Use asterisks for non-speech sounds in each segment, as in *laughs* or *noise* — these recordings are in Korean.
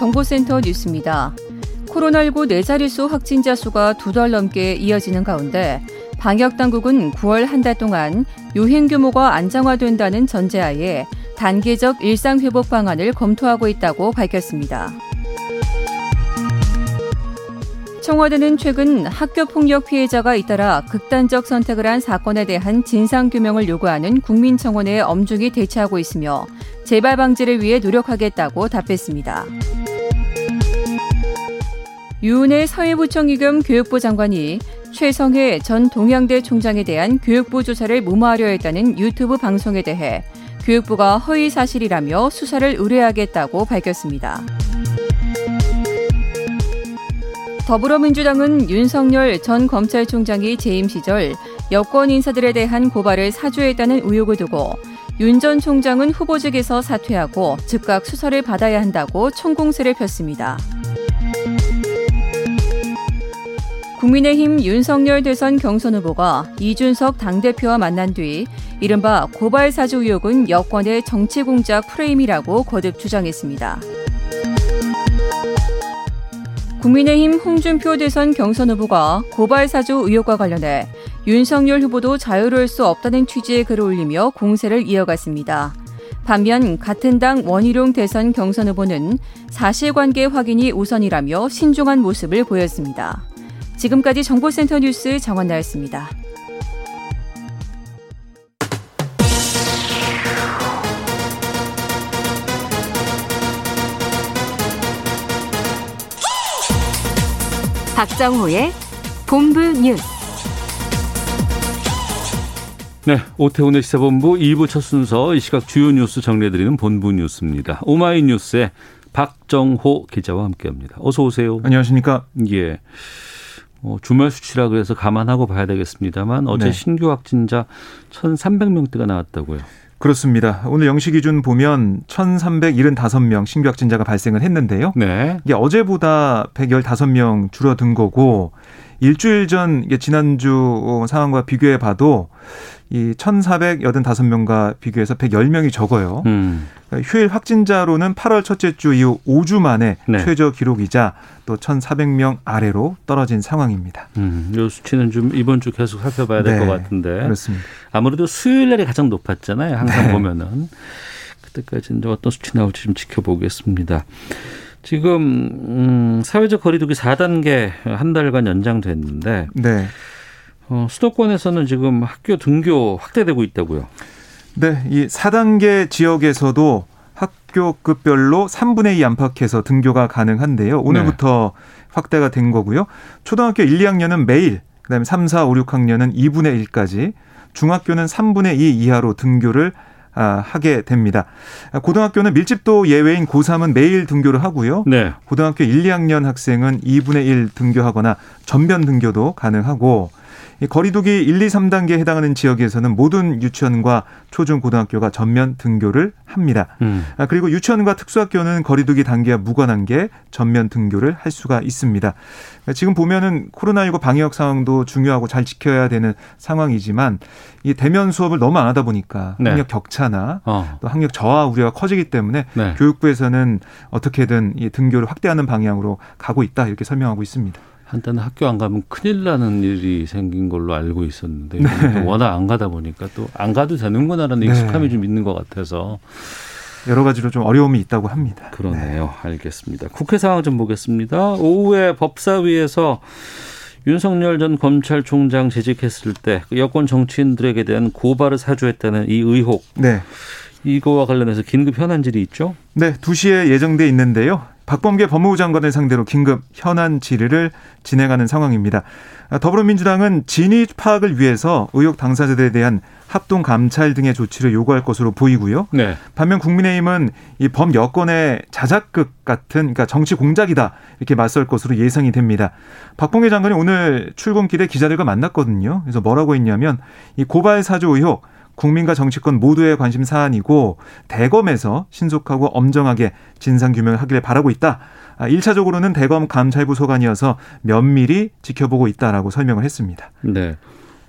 정보센터 뉴스입니다. 코로나19 네자릿수 확진자 수가 두 달 넘게 이어지는 가운데 방역 당국은 9월 한 달 동안 유행 규모가 안정화된다는 전제하에 단계적 일상 회복 방안을 검토하고 있다고 밝혔습니다. 청와대는 최근 학교 폭력 피해자가 잇따라 극단적 선택을 한 사건에 대한 진상 규명을 요구하는 국민청원에 엄중히 대처하고 있으며 재발 방지를 위해 노력하겠다고 답했습니다. 유은혜 사회부총리 겸 교육부 장관이 최성해 전 동양대 총장에 대한 교육부 조사를 무마하려 했다는 유튜브 방송에 대해 교육부가 허위 사실이라며 수사를 의뢰하겠다고 밝혔습니다. 더불어민주당은 윤석열 전 검찰총장이 재임 시절 여권 인사들에 대한 고발을 사주했다는 의혹을 두고 윤 전 총장은 후보직에서 사퇴하고 즉각 수사를 받아야 한다고 총공세를 폈습니다. 국민의힘 윤석열 대선 경선 후보가 이준석 당대표와 만난 뒤 이른바 고발 사주 의혹은 여권의 정치 공작 프레임이라고 거듭 주장했습니다. 국민의힘 홍준표 대선 경선 후보가 고발 사주 의혹과 관련해 윤석열 후보도 자유로울 수 없다는 취지의 글을 올리며 공세를 이어갔습니다. 반면 같은 당 원희룡 대선 경선 후보는 사실관계 확인이 우선이라며 신중한 모습을 보였습니다. 지금까지 정보센터 뉴스 정원나였습니다. 박정호의 본부 뉴스. 네, 오태훈의 시사본부 2부 첫 순서 이 시각 주요 뉴스 정리해드리는 본부 뉴스입니다. 오마이뉴스의 박정호 기자와 함께합니다. 어서 오세요. 안녕하십니까? 예. 어, 주말 수치라 그래서 감안하고 봐야 되겠습니다만 어제 네. 신규 확진자 1,300명대가 나왔다고요. 그렇습니다. 오늘 영시 기준 보면 1,375명 신규 확진자가 발생을 했는데요. 네. 이게 어제보다 115명 줄어든 거고 일주일 전 지난주 상황과 비교해 봐도 이 1,485명과 비교해서 110명이 적어요. 음. 그러니까 휴일 확진자로는 8월 첫째 주 이후 5주 만에 네. 최저 기록이자 또 1,400명 아래로 떨어진 상황입니다. 음, 요 수치는 좀 이번 주 계속 살펴봐야 될것 네, 같은데 그렇습니다. 아무래도 수요일 날이 가장 높았잖아요. 항상 네. 보면은 그때까지 이제 어떤 수치 나올지 좀 지켜보겠습니다. 지금 음, 사회적 거리두기 4단계 한 달간 연장됐는데 네. 어, 수도권에서는 지금 학교 등교 확대되고 있다고요. 네, 이 4단계 지역에서도 학교급별로 3분의 2 안팎에서 등교가 가능한데요. 오늘부터 확대가 된 거고요. 초등학교 1, 2학년은 매일, 그다음에 3, 4, 5, 6학년은 2분의 1까지, 중학교는 3분의 2 이하로 등교를 아, 하게 됩니다. 아, 고등학교는 밀집도 예외인 고3은 매일 등교를 하고요. 네. 고등학교 1, 2학년 학생은 2분의 1 등교하거나 전면 등교도 가능하고 이 거리두기 1, 2, 3단계에 해당하는 지역에서는 모든 유치원과 초중 고등학교가 전면 등교를 합니다. 음. 아, 그리고 유치원과 특수학교는 거리두기 단계와 무관한 게 전면 등교를 할 수가 있습니다. 그러니까 지금 보면은 코로나19 방역 상황도 중요하고 잘 지켜야 되는 상황이지만 이 대면 수업을 너무 안 하다 보니까 네. 학력 격차나 어. 또 학력 저하 우려가 커지기 때문에 네. 교육부에서는 어떻게든 이 등교를 확대하는 방향으로 가고 있다 이렇게 설명하고 있습니다. 한때는 학교 안 가면 큰일 나는 일이 생긴 걸로 알고 있었는데 네. 워낙 안 가다 보니까 또 안 가도 되는구나라는 네. 익숙함이 좀 있는 것 같아서 여러 가지로 좀 어려움이 있다고 합니다. 그러네요. 알겠습니다. 국회 상황 좀 보겠습니다. 오후에 법사위에서 윤석열 전 검찰총장 재직했을 때그 여권 정치인들에게 대한 고발을 사주했다는 이 의혹 네. 이거와 관련해서 긴급 현안질이 있죠? 네, 2시에 예정돼 있는데요. 박범계 법무부 장관을 상대로 긴급 현안 질의를 진행하는 상황입니다. 더불어민주당은 진위 파악을 위해서 의혹 당사자들에 대한 합동 감찰 등의 조치를 요구할 것으로 보이고요. 네. 반면 국민의힘은 이 범 여권의 자작극 같은 그러니까 정치 공작이다 이렇게 맞설 것으로 예상이 됩니다. 박봉계 장관이 오늘 출근길에 기자들과 만났거든요. 그래서 뭐라고 했냐면 이 고발 사주 의혹 국민과 정치권 모두의 관심 사안이고 대검에서 신속하고 엄정하게 진상 규명을 하기를 바라고 있다. 1차적으로는 아, 대검 감찰부 소관이어서 면밀히 지켜보고 있다라고 설명을 했습니다. 네.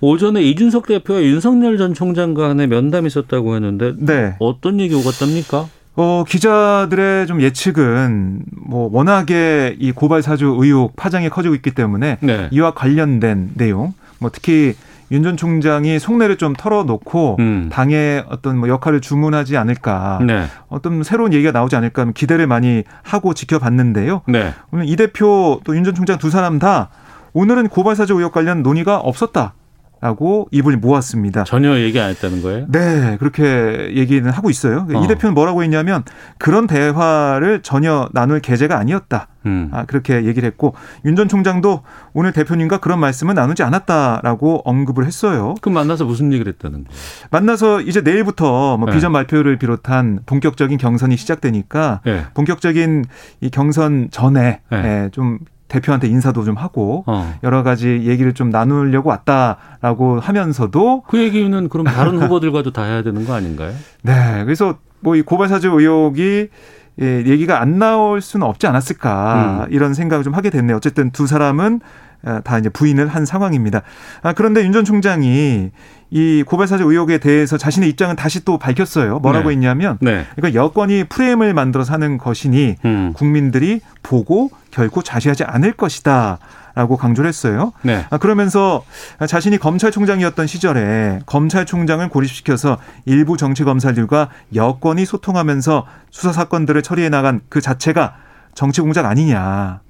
오전에 이준석 대표와 윤석열 전 총장 간의 면담이 있었다고 했는데 네. 어떤 얘기 오갔답니까? 어, 기자들의 좀 예측은 뭐 워낙에 이 고발 사주 의혹 파장이 커지고 있기 때문에 네. 이와 관련된 내용, 뭐 특히 윤 전 총장이 속내를 좀 털어놓고 음. 당의 어떤 뭐 역할을 주문하지 않을까, 네. 어떤 새로운 얘기가 나오지 않을까 기대를 많이 하고 지켜봤는데요. 네. 오늘 이 대표 또 윤 전 총장 두 사람 다 오늘은 고발 사주 의혹 관련 논의가 없었다. 라고 입을 모았습니다. 전혀 얘기 안 했다는 거예요? 네, 그렇게 얘기는 하고 있어요. 어. 이 대표는 뭐라고 했냐면 그런 대화를 전혀 나눌 계제가 아니었다. 음. 아, 그렇게 얘기를 했고 윤 전 총장도 오늘 대표님과 그런 말씀은 나누지 않았다라고 언급을 했어요. 그럼 만나서 무슨 얘기를 했다는 거예요? 만나서 이제 내일부터 뭐 네. 비전 발표를 비롯한 본격적인 경선이 시작되니까 네. 본격적인 이 경선 전에 네. 예, 좀 대표한테 인사도 좀 하고 어. 여러 가지 얘기를 좀 나누려고 왔다라고 하면서도 그 얘기는 그럼 다른 후보들과도 다 해야 되는 거 아닌가요? 네. 그래서 뭐 이 고발 사주 의혹이 예, 얘기가 안 나올 수는 없지 않았을까 음. 이런 생각을 좀 하게 됐네요. 어쨌든 두 사람은 어, 다 이제 부인을 한 상황입니다. 아, 그런데 윤 전 총장이 이 고발사주 의혹에 대해서 자신의 입장은 다시 또 밝혔어요. 뭐라고 네. 했냐면, 네. 그러니까 여권이 프레임을 만들어서 하는 것이니 음. 국민들이 보고 결코 자시하지 않을 것이다. 라고 강조를 했어요. 네. 아, 그러면서 자신이 검찰총장이었던 시절에 검찰총장을 고립시켜서 일부 정치검사들과 여권이 소통하면서 수사 사건들을 처리해 나간 그 자체가 정치 공작 아니냐.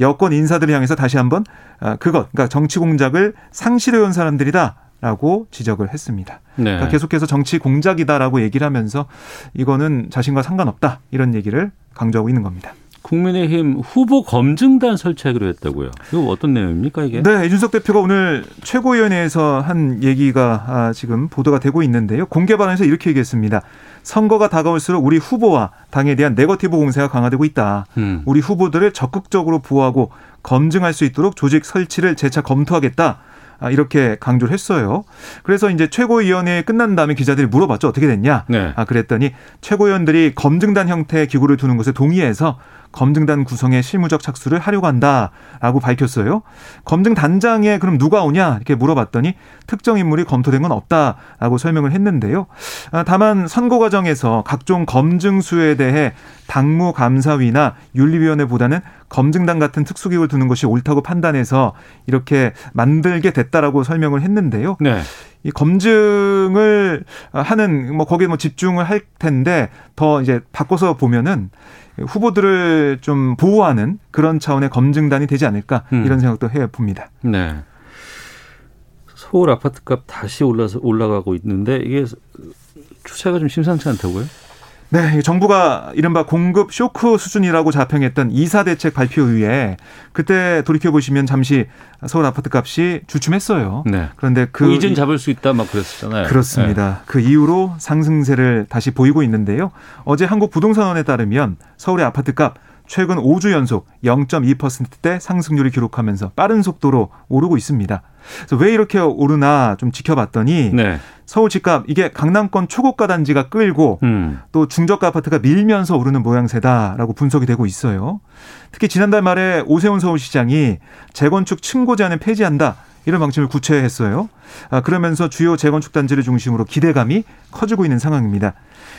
여권 인사들을 향해서 다시 한번 아, 그것, 그러니까 정치 공작을 상실해온 사람들이다. 라고 지적을 했습니다. 네. 그러니까 계속해서 정치 공작이다라고 얘기를 하면서 이거는 자신과 상관없다 이런 얘기를 강조하고 있는 겁니다. 국민의힘 후보 검증단 설치하기로 했다고요. 이거 어떤 내용입니까 이게? 네, 이준석 대표가 오늘 최고위원회에서 한 얘기가 아, 지금 보도가 되고 있는데요. 공개 발언에서 이렇게 얘기했습니다. 선거가 다가올수록 우리 후보와 당에 대한 네거티브 공세가 강화되고 있다. 음. 우리 후보들을 적극적으로 보호하고 검증할 수 있도록 조직 설치를 재차 검토하겠다. 아, 이렇게 강조를 했어요. 그래서 이제 최고위원회 끝난 다음에 기자들이 물어봤죠. 어떻게 됐냐? 네. 아, 그랬더니 최고위원들이 검증단 형태의 기구를 두는 것에 동의해서 검증단 구성에 실무적 착수를 하려고 한다라고 밝혔어요. 검증 단장에 그럼 누가 오냐 이렇게 물어봤더니 특정 인물이 검토된 건 없다라고 설명을 했는데요. 아, 다만 선거 과정에서 각종 검증 수에 대해 당무 감사위나 윤리위원회보다는 검증단 같은 특수기구를 두는 것이 옳다고 판단해서 이렇게 만들게 됐다라고 설명을 했는데요. 네. 이 검증을 하는 뭐 거기에 뭐 집중을 할 텐데 더 이제 바꿔서 보면은 후보들을 좀 보호하는 그런 차원의 검증단이 되지 않을까 음. 이런 생각도 해 봅니다. 네. 서울 아파트값 다시 올라서 올라가고 있는데 이게 추세가 좀 심상치 않다고요? 네, 정부가 이른바 공급 쇼크 수준이라고 자평했던 이사 대책 발표 이후에 그때 돌이켜 보시면 잠시 서울 아파트 값이 주춤했어요. 네. 그런데 그뭐 이젠 잡을 수 있다 막 그랬었잖아요. 그렇습니다. 네. 그 이후로 상승세를 다시 보이고 있는데요. 어제 한국 부동산원에 따르면 서울의 아파트 값 최근 5주 연속 0.2%대 상승률을 기록하면서 빠른 속도로 오르고 있습니다. 그래서 왜 이렇게 오르나 좀 지켜봤더니 네. 서울 집값 이게 강남권 초고가 단지가 끌고 음. 또 중저가 아파트가 밀면서 오르는 모양새다라고 분석이 되고 있어요. 특히 지난달 말에 오세훈 서울시장이 재건축 층고 제한을 폐지한다. 이런 방침을 구체했어요. 아, 그러면서 주요 재건축 단지를 중심으로 기대감이 커지고 있는 상황입니다.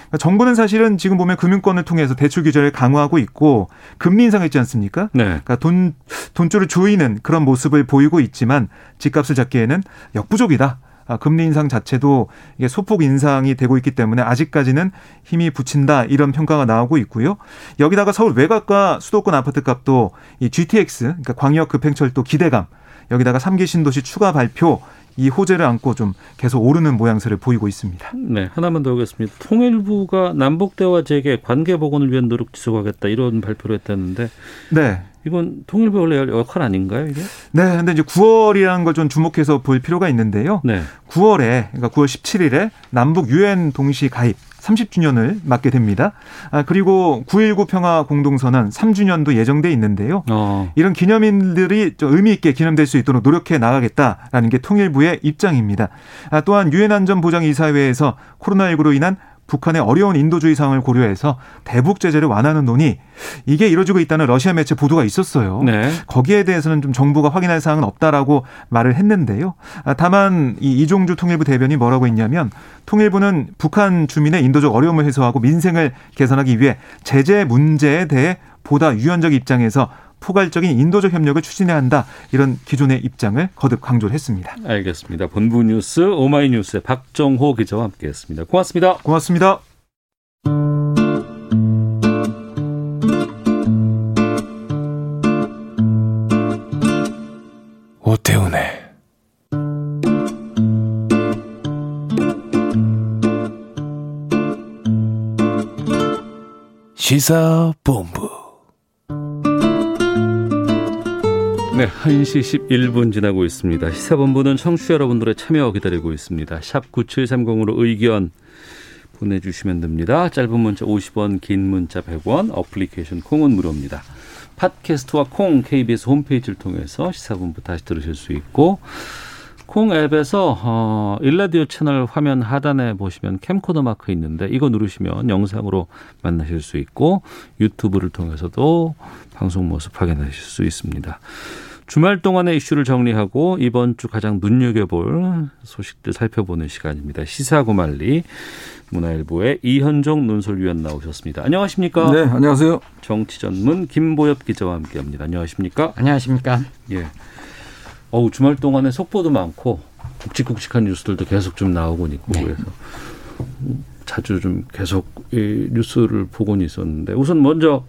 그러니까 정부는 사실은 지금 보면 금융권을 통해서 대출 규제를 강화하고 있고 금리 인상했지 않습니까? 네. 그러니까 돈 돈줄을 조이는 그런 모습을 보이고 있지만 집값을 잡기에는 역부족이다. 아, 금리 인상 자체도 이게 소폭 인상이 되고 있기 때문에 아직까지는 힘이 붙인다 이런 평가가 나오고 있고요. 여기다가 서울 외곽과 수도권 아파트 값도 이 GTX 그러니까 광역 급행철도 기대감 여기다가 삼기 신도시 추가 발표 이 호재를 안고 좀 계속 오르는 모양새를 보이고 있습니다. 네, 하나만 더 하겠습니다. 통일부가 남북 대화 재개, 관계 복원을 위한 노력 지속하겠다 이런 발표를 했다는데 네. 이건 통일부 원래 역할 아닌가요, 이게? 네, 근데 이제 9월이라는 걸 좀 주목해서 볼 필요가 있는데요. 네. 9월에 그러니까 9월 17일에 남북 유엔 동시 가입 30주년을 맞게 됩니다. 아, 그리고 9.19 평화 공동선언 3주년도 예정돼 있는데요. 어. 이런 기념일들이 좀 의미 있게 기념될 수 있도록 노력해 나가겠다라는 게 통일부의 입장입니다. 아, 또한 유엔 안전보장이사회에서 코로나19로 인한 북한의 어려운 인도주의 상황을 고려해서 대북 제재를 완화하는 논의 이게 이루어지고 있다는 러시아 매체 보도가 있었어요. 네. 거기에 대해서는 좀 정부가 확인할 사항은 없다라고 말을 했는데요. 아, 다만 이 이종주 통일부 대변이 뭐라고 했냐면 통일부는 북한 주민의 인도적 어려움을 해소하고 민생을 개선하기 위해 제재 문제에 대해 보다 유연적 입장에서 포괄적인 인도적 협력을 추진해야 한다. 이런 기존의 입장을 거듭 강조를 했습니다. 알겠습니다. 본부 뉴스 오마이뉴스의 박정호 기자와 함께했습니다. 고맙습니다. 고맙습니다. 오태훈의 시사본부 네, 1시 11분 지나고 있습니다. 시사본부는 청취자 여러분들의 참여 기다리고 있습니다. 샵 9730으로 의견 보내주시면 됩니다. 짧은 문자 50원, 긴 문자 100원, 어플리케이션 콩은 무료입니다. 팟캐스트와 콩 KBS 홈페이지를 통해서 시사본부 다시 들으실 수 있고 콩 앱에서 어, 일라디오 채널 화면 하단에 보시면 캠코더 마크 있는데 이거 누르시면 영상으로 만나실 수 있고 유튜브를 통해서도 방송 모습 확인하실 수 있습니다. 주말 동안의 이슈를 정리하고 이번 주 가장 눈여겨볼 소식들 살펴보는 시간입니다. 시사고말리 문화일보의 이현종 논설위원 나오셨습니다. 안녕하십니까? 네, 안녕하세요. 정치 전문 김보엽 기자와 함께합니다. 안녕하십니까? 안녕하십니까? 예. 어우 주말 동안에 속보도 많고 굵직굵직한 뉴스들도 계속 좀 나오고 있고 네. 그래서 자주 좀 계속 이 뉴스를 보고는 있었는데 우선 먼저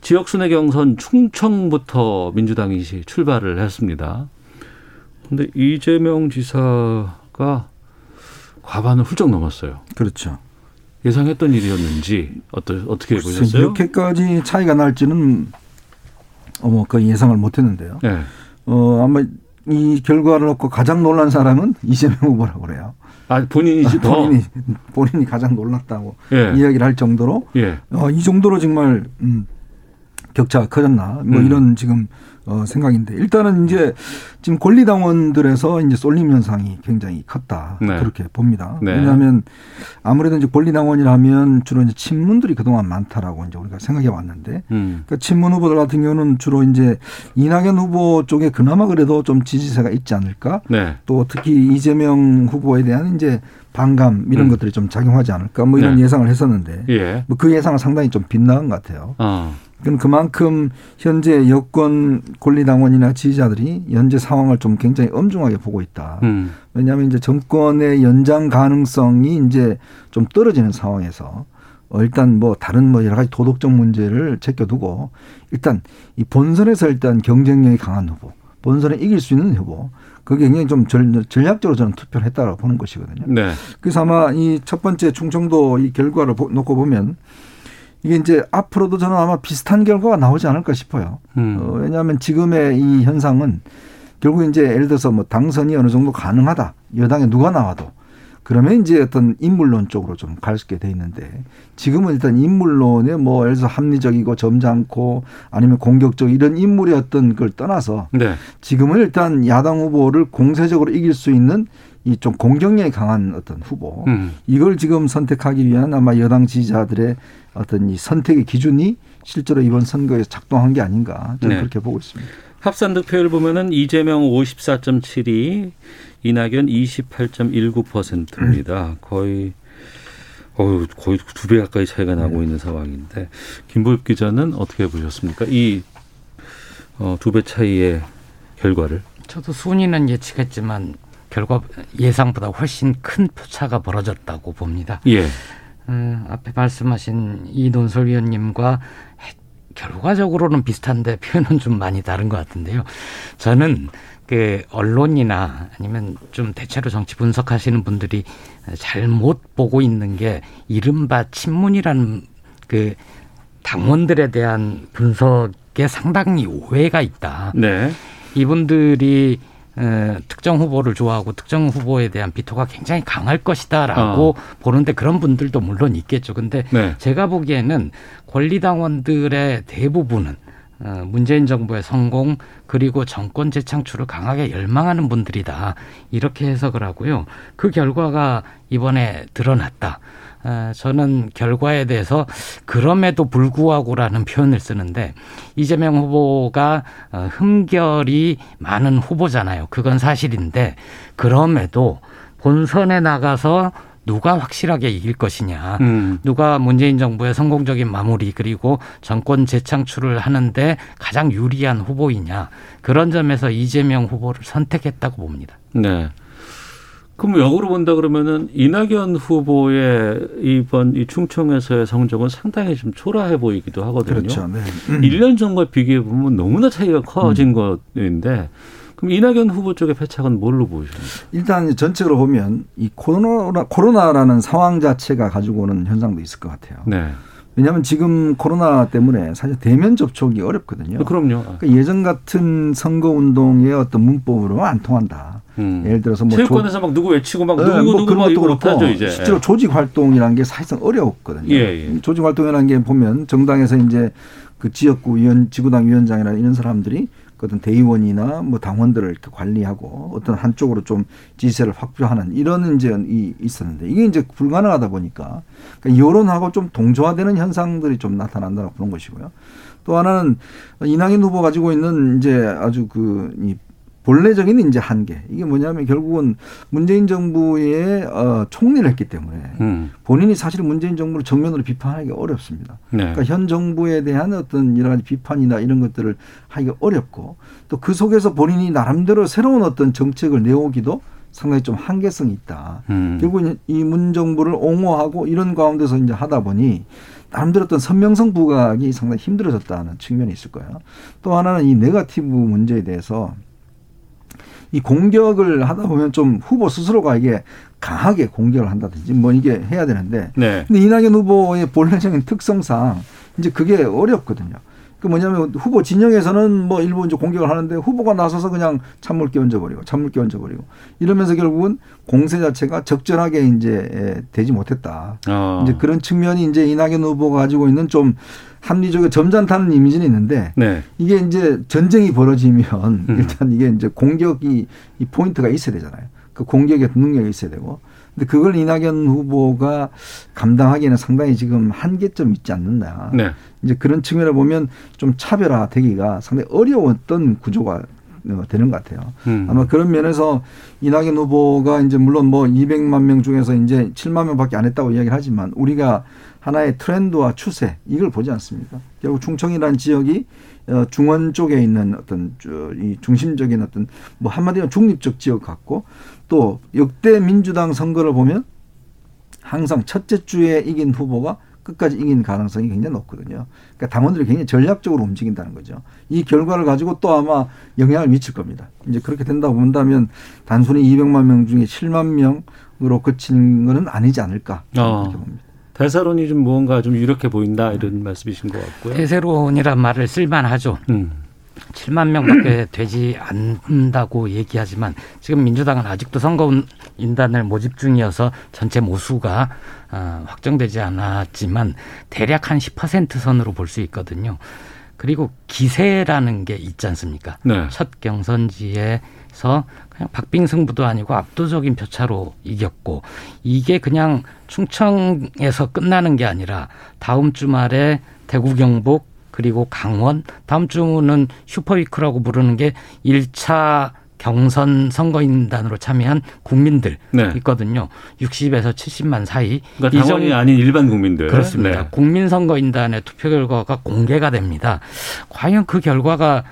지역 순회 경선 충청부터 민주당이 출발을 했습니다. 근데 이재명 지사가 과반을 훌쩍 넘었어요. 그렇죠. 예상했던 일이었는지 어떠, 어떻게 보셨어요? 이렇게까지 차이가 날지는 어머 그 예상을 못했는데요. 네. 어 아마 이 결과를 놓고 가장 놀란 사람은 *laughs* 이재명 후보라고 그래요. 아 본인이 더 본인이 본인이 가장 놀랐다고 예. 이야기를 할 정도로 예. 어, 이 정도로 정말 음, 격차가 커졌나 뭐 음. 이런 지금 어, 생각인데 일단은 이제 지금 권리당원들에서 이제 쏠림 현상이 굉장히 컸다 네. 그렇게 봅니다. 네. 왜냐하면 아무래도 이제 권리당원이라면 주로 이제 친문들이 그동안 많다라고 이제 우리가 생각해 왔는데 음. 그러니까 친문 후보들 같은 경우는 주로 이제 이낙연 후보 쪽에 그나마 그래도 좀 지지세가 있지 않을까 네. 또 특히 이재명 후보에 대한 이제 반감 이런 음. 것들이 좀 작용하지 않을까 뭐 이런 네. 예상을 했었는데 예. 뭐그 예상은 상당히 좀 빗나간 것 같아요. 아. 그럼 그만큼 현재 여권 권리당원이나 지지자들이 현재 상황을 좀 굉장히 엄중하게 보고 있다. 음. 왜냐하면 이제 정권의 연장 가능성이 이제 좀 떨어지는 상황에서 어, 일단 뭐 다른 뭐 여러 가지 도덕적 문제를 제껴두고 일단 이 본선에서 일단 경쟁력이 강한 후보, 본선에 이길 수 있는 후보, 그게 굉장히 좀 전, 전략적으로 저는 투표를 했다고 보는 것이거든요. 네. 그래서 아마 이 첫 번째 충청도 이 결과를 보- 놓고 보면 이게 이제 앞으로도 저는 아마 비슷한 결과가 나오지 않을까 싶어요. 음. 어, 왜냐하면 지금의 이 현상은 결국 이제 예를 들어서 뭐 당선이 어느 정도 가능하다. 여당에 누가 나와도. 그러면 이제 어떤 인물론 쪽으로 좀 갈 수 있게 돼 있는데 지금은 일단 인물론에 뭐 예를 들어서 합리적이고 점잖고 아니면 공격적 이런 인물의 어떤 걸 떠나서 네. 지금은 일단 야당 후보를 공세적으로 이길 수 있는 이 좀 공격력이 강한 어떤 후보 음. 이걸 지금 선택하기 위한 아마 여당 지지자들의 어떤 이 선택의 기준이 실제로 이번 선거에서 작동한 게 아닌가 저는 네. 그렇게 보고 있습니다. 합산 득표율 보면은 이재명 54.72, 이낙연 28.19%입니다. 거의 어우, 거의 두 배 가까이 차이가 나고 있는 상황인데 김보엽 기자는 어떻게 보셨습니까? 이 어, 두 배 차이의 결과를. 저도 순위는 예측했지만 결과 예상보다 훨씬 큰 표차가 벌어졌다고 봅니다. 예. 음, 앞에 말씀하신 이 논설위원님과 해- 결과적으로는 비슷한데 표현은 좀 많이 다른 것 같은데요. 저는 그 언론이나 아니면 좀 대체로 정치 분석하시는 분들이 잘못 보고 있는 게 이른바 친문이라는 그 당원들에 대한 분석에 상당히 오해가 있다. 네. 이분들이 에, 특정 후보를 좋아하고 특정 후보에 대한 비토가 굉장히 강할 것이다라고 어. 보는데 그런 분들도 물론 있겠죠. 근데 네. 제가 보기에는 권리당원들의 대부분은 어, 문재인 정부의 성공 그리고 정권 재창출을 강하게 열망하는 분들이다 이렇게 해석을 하고요. 그 결과가 이번에 드러났다. 어, 저는 결과에 대해서 그럼에도 불구하고라는 표현을 쓰는데 이재명 후보가 어, 흠결이 많은 후보잖아요. 그건 사실인데 그럼에도 본선에 나가서 누가 확실하게 이길 것이냐. 음. 누가 문재인 정부의 성공적인 마무리 그리고 정권 재창출을 하는데 가장 유리한 후보이냐. 그런 점에서 이재명 후보를 선택했다고 봅니다. 네. 그럼 역으로 본다 그러면은 이낙연 후보의 이번 이 충청에서의 성적은 상당히 좀 초라해 보이기도 하거든요. 그렇죠. 네. 1년 전과 비교해 보면 너무나 차이가 커진 것인데 그럼 이낙연 후보 쪽의 패착은 뭘로 보이십니까? 일단 전체적으로 보면 이 코로나 코로나라는 상황 자체가 가지고 오는 현상도 있을 것 같아요. 네. 왜냐하면 지금 코로나 때문에 사실 대면 접촉이 어렵거든요. 그럼요. 그러니까 예전 같은 선거 운동의 어떤 문법으로 안 통한다. 음. 예를 들어서 뭐 체육관에서 막 누구 외치고 막 네, 누구 뭐 누구 그런 막 것도 이거 그렇고 못하죠 이제. 실제로 조직 활동이라는 게 사실상 어려웠거든요. 예, 예. 조직 활동이라는 게 보면 정당에서 이제 그 지역구 위원, 지구당 위원장이나 이런 사람들이 그 어떤 대의원이나 뭐 당원들을 이렇게 관리하고 어떤 한쪽으로 좀 지지세를 확보하는 이런 이제 이 있었는데 이게 이제 불가능하다 보니까 그러니까 여론하고 좀 동조화되는 현상들이 좀 나타난다고 보는 것이고요. 또 하나는 이낙연 후보 가지고 있는 이제 아주 그 이 본래적인 이제 한계 이게 뭐냐면 결국은 문재인 정부의 어, 총리를 했기 때문에 음. 본인이 사실 문재인 정부를 정면으로 비판하기 어렵습니다. 네. 그러니까 현 정부에 대한 어떤 여러 가지 비판이나 이런 것들을 하기가 어렵고 또 그 속에서 본인이 나름대로 새로운 어떤 정책을 내오기도 상당히 좀 한계성이 있다. 음. 결국 이 문 정부를 옹호하고 이런 가운데서 이제 하다 보니 나름대로 어떤 선명성 부각이 상당히 힘들어졌다는 측면이 있을 거예요. 또 하나는 이 네가티브 문제에 대해서 이 공격을 하다 보면 좀 후보 스스로가 이게 강하게 공격을 한다든지 뭐 이게 해야 되는데 네. 근데 이낙연 후보의 본래적인 특성상 이제 그게 어렵거든요. 그 뭐냐면 후보 진영에서는 뭐 일부 이제 공격을 하는데 후보가 나서서 그냥 찬물기 얹어 버리고 찬물기 얹어 버리고 이러면서 결국은 공세 자체가 적절하게 이제 되지 못했다. 어. 이제 그런 측면이 이제 이낙연 후보가 가지고 있는 좀 합리적으로 점잖다는 이미지는 있는데 네. 이게 이제 전쟁이 벌어지면 음. 일단 이게 이제 공격이 이 포인트가 있어야 되잖아요. 그 공격의 능력이 있어야 되고. 근데 그걸 이낙연 후보가 감당하기에는 상당히 지금 한계점 있지 않는다. 네. 이제 그런 측면을 보면 좀 차별화 되기가 상당히 어려웠던 구조가 어, 되는 것 같아요. 음. 아마 그런 면에서 이낙연 후보가 이제 물론 뭐 200만 명 중에서 이제 7만 명밖에 안 했다고 이야기를 하지만 우리가 하나의 트렌드와 추세 이걸 보지 않습니까? 결국 충청이라는 지역이 어, 중원 쪽에 있는 어떤 이 중심적인 어떤 뭐 한마디로 중립적 지역 같고 또 역대 민주당 선거를 보면 항상 첫째 주에 이긴 후보가 끝까지 이긴 가능성이 굉장히 높거든요. 그러니까 당원들이 굉장히 전략적으로 움직인다는 거죠. 이 결과를 가지고 또 아마 영향을 미칠 겁니다. 이제 그렇게 된다고 본다면 단순히 200만 명 중에 7만 명으로 그치는 것은 아니지 않을까 어. 그렇게 봅니다. 대사론이 좀 무언가 좀 유력해 보인다 이런 말씀이신 것 같고요. 대세론이란 말을 쓸만하죠. 음. 7만 명밖에 *clears throat* 되지 않는다고 얘기하지만 지금 민주당은 아직도 선거인단을 모집 중이어서 전체 모수가 어, 확정되지 않았지만 대략 한 10% 선으로 볼 수 있거든요. 그리고 기세라는 게 있지 않습니까? 네. 첫 경선지에서 그냥 박빙승부도 아니고 압도적인 표차로 이겼고 이게 그냥 충청에서 끝나는 게 아니라 다음 주말에 대구 경북 그리고 강원 다음 주는 super week라고 부르는 게 1차 경선 선거인단으로 참여한 국민들 네. 있거든요. 60에서 70만 사이. 그러니까 이 당원이 정- 아닌 일반 국민들. 그렇습니다. 네. 국민선거인단의 투표 결과가 공개가 됩니다. 과연 그 결과가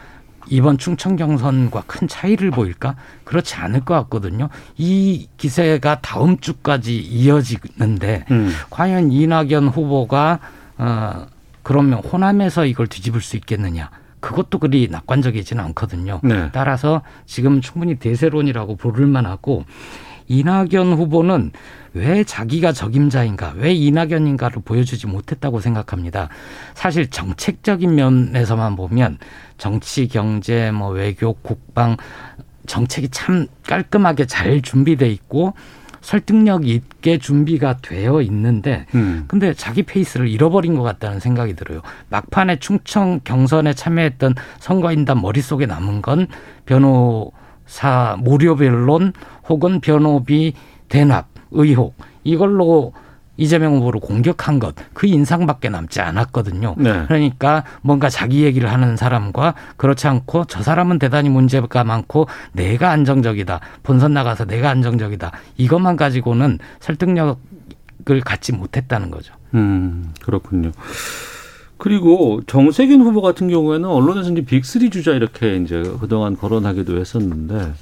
이번 충청 경선과 큰 차이를 보일까? 그렇지 않을 것 같거든요. 이 기세가 다음 주까지 이어지는데 음. 과연 이낙연 후보가 어 그러면 호남에서 이걸 뒤집을 수 있겠느냐? 그것도 그리 낙관적이지는 않거든요. 네. 따라서 지금 충분히 대세론이라고 부를 만하고 이낙연 후보는 왜 자기가 적임자인가, 왜 이낙연인가를 보여주지 못했다고 생각합니다. 사실 정책적인 면에서만 보면 정치, 경제, 뭐 외교, 국방 정책이 참 깔끔하게 잘 준비돼 있고 설득력 있게 준비가 되어 있는데 음. 근데 자기 페이스를 잃어버린 것 같다는 생각이 들어요. 막판에 충청 경선에 참여했던 선거인단 머릿속에 남은 건 변호사 무료 변론 혹은 변호비 대납 의혹 이걸로 이재명 후보를 공격한 것 그 인상밖에 남지 않았거든요. 네. 그러니까 뭔가 자기 얘기를 하는 사람과 그렇지 않고 저 사람은 대단히 문제가 많고 내가 안정적이다. 본선 나가서 내가 안정적이다. 이것만 가지고는 설득력을 갖지 못했다는 거죠. 음, 그렇군요. 그리고 정세균 후보 같은 경우에는 언론에서 이제 빅3 주자 이렇게 이제 그동안 거론하기도 했었는데,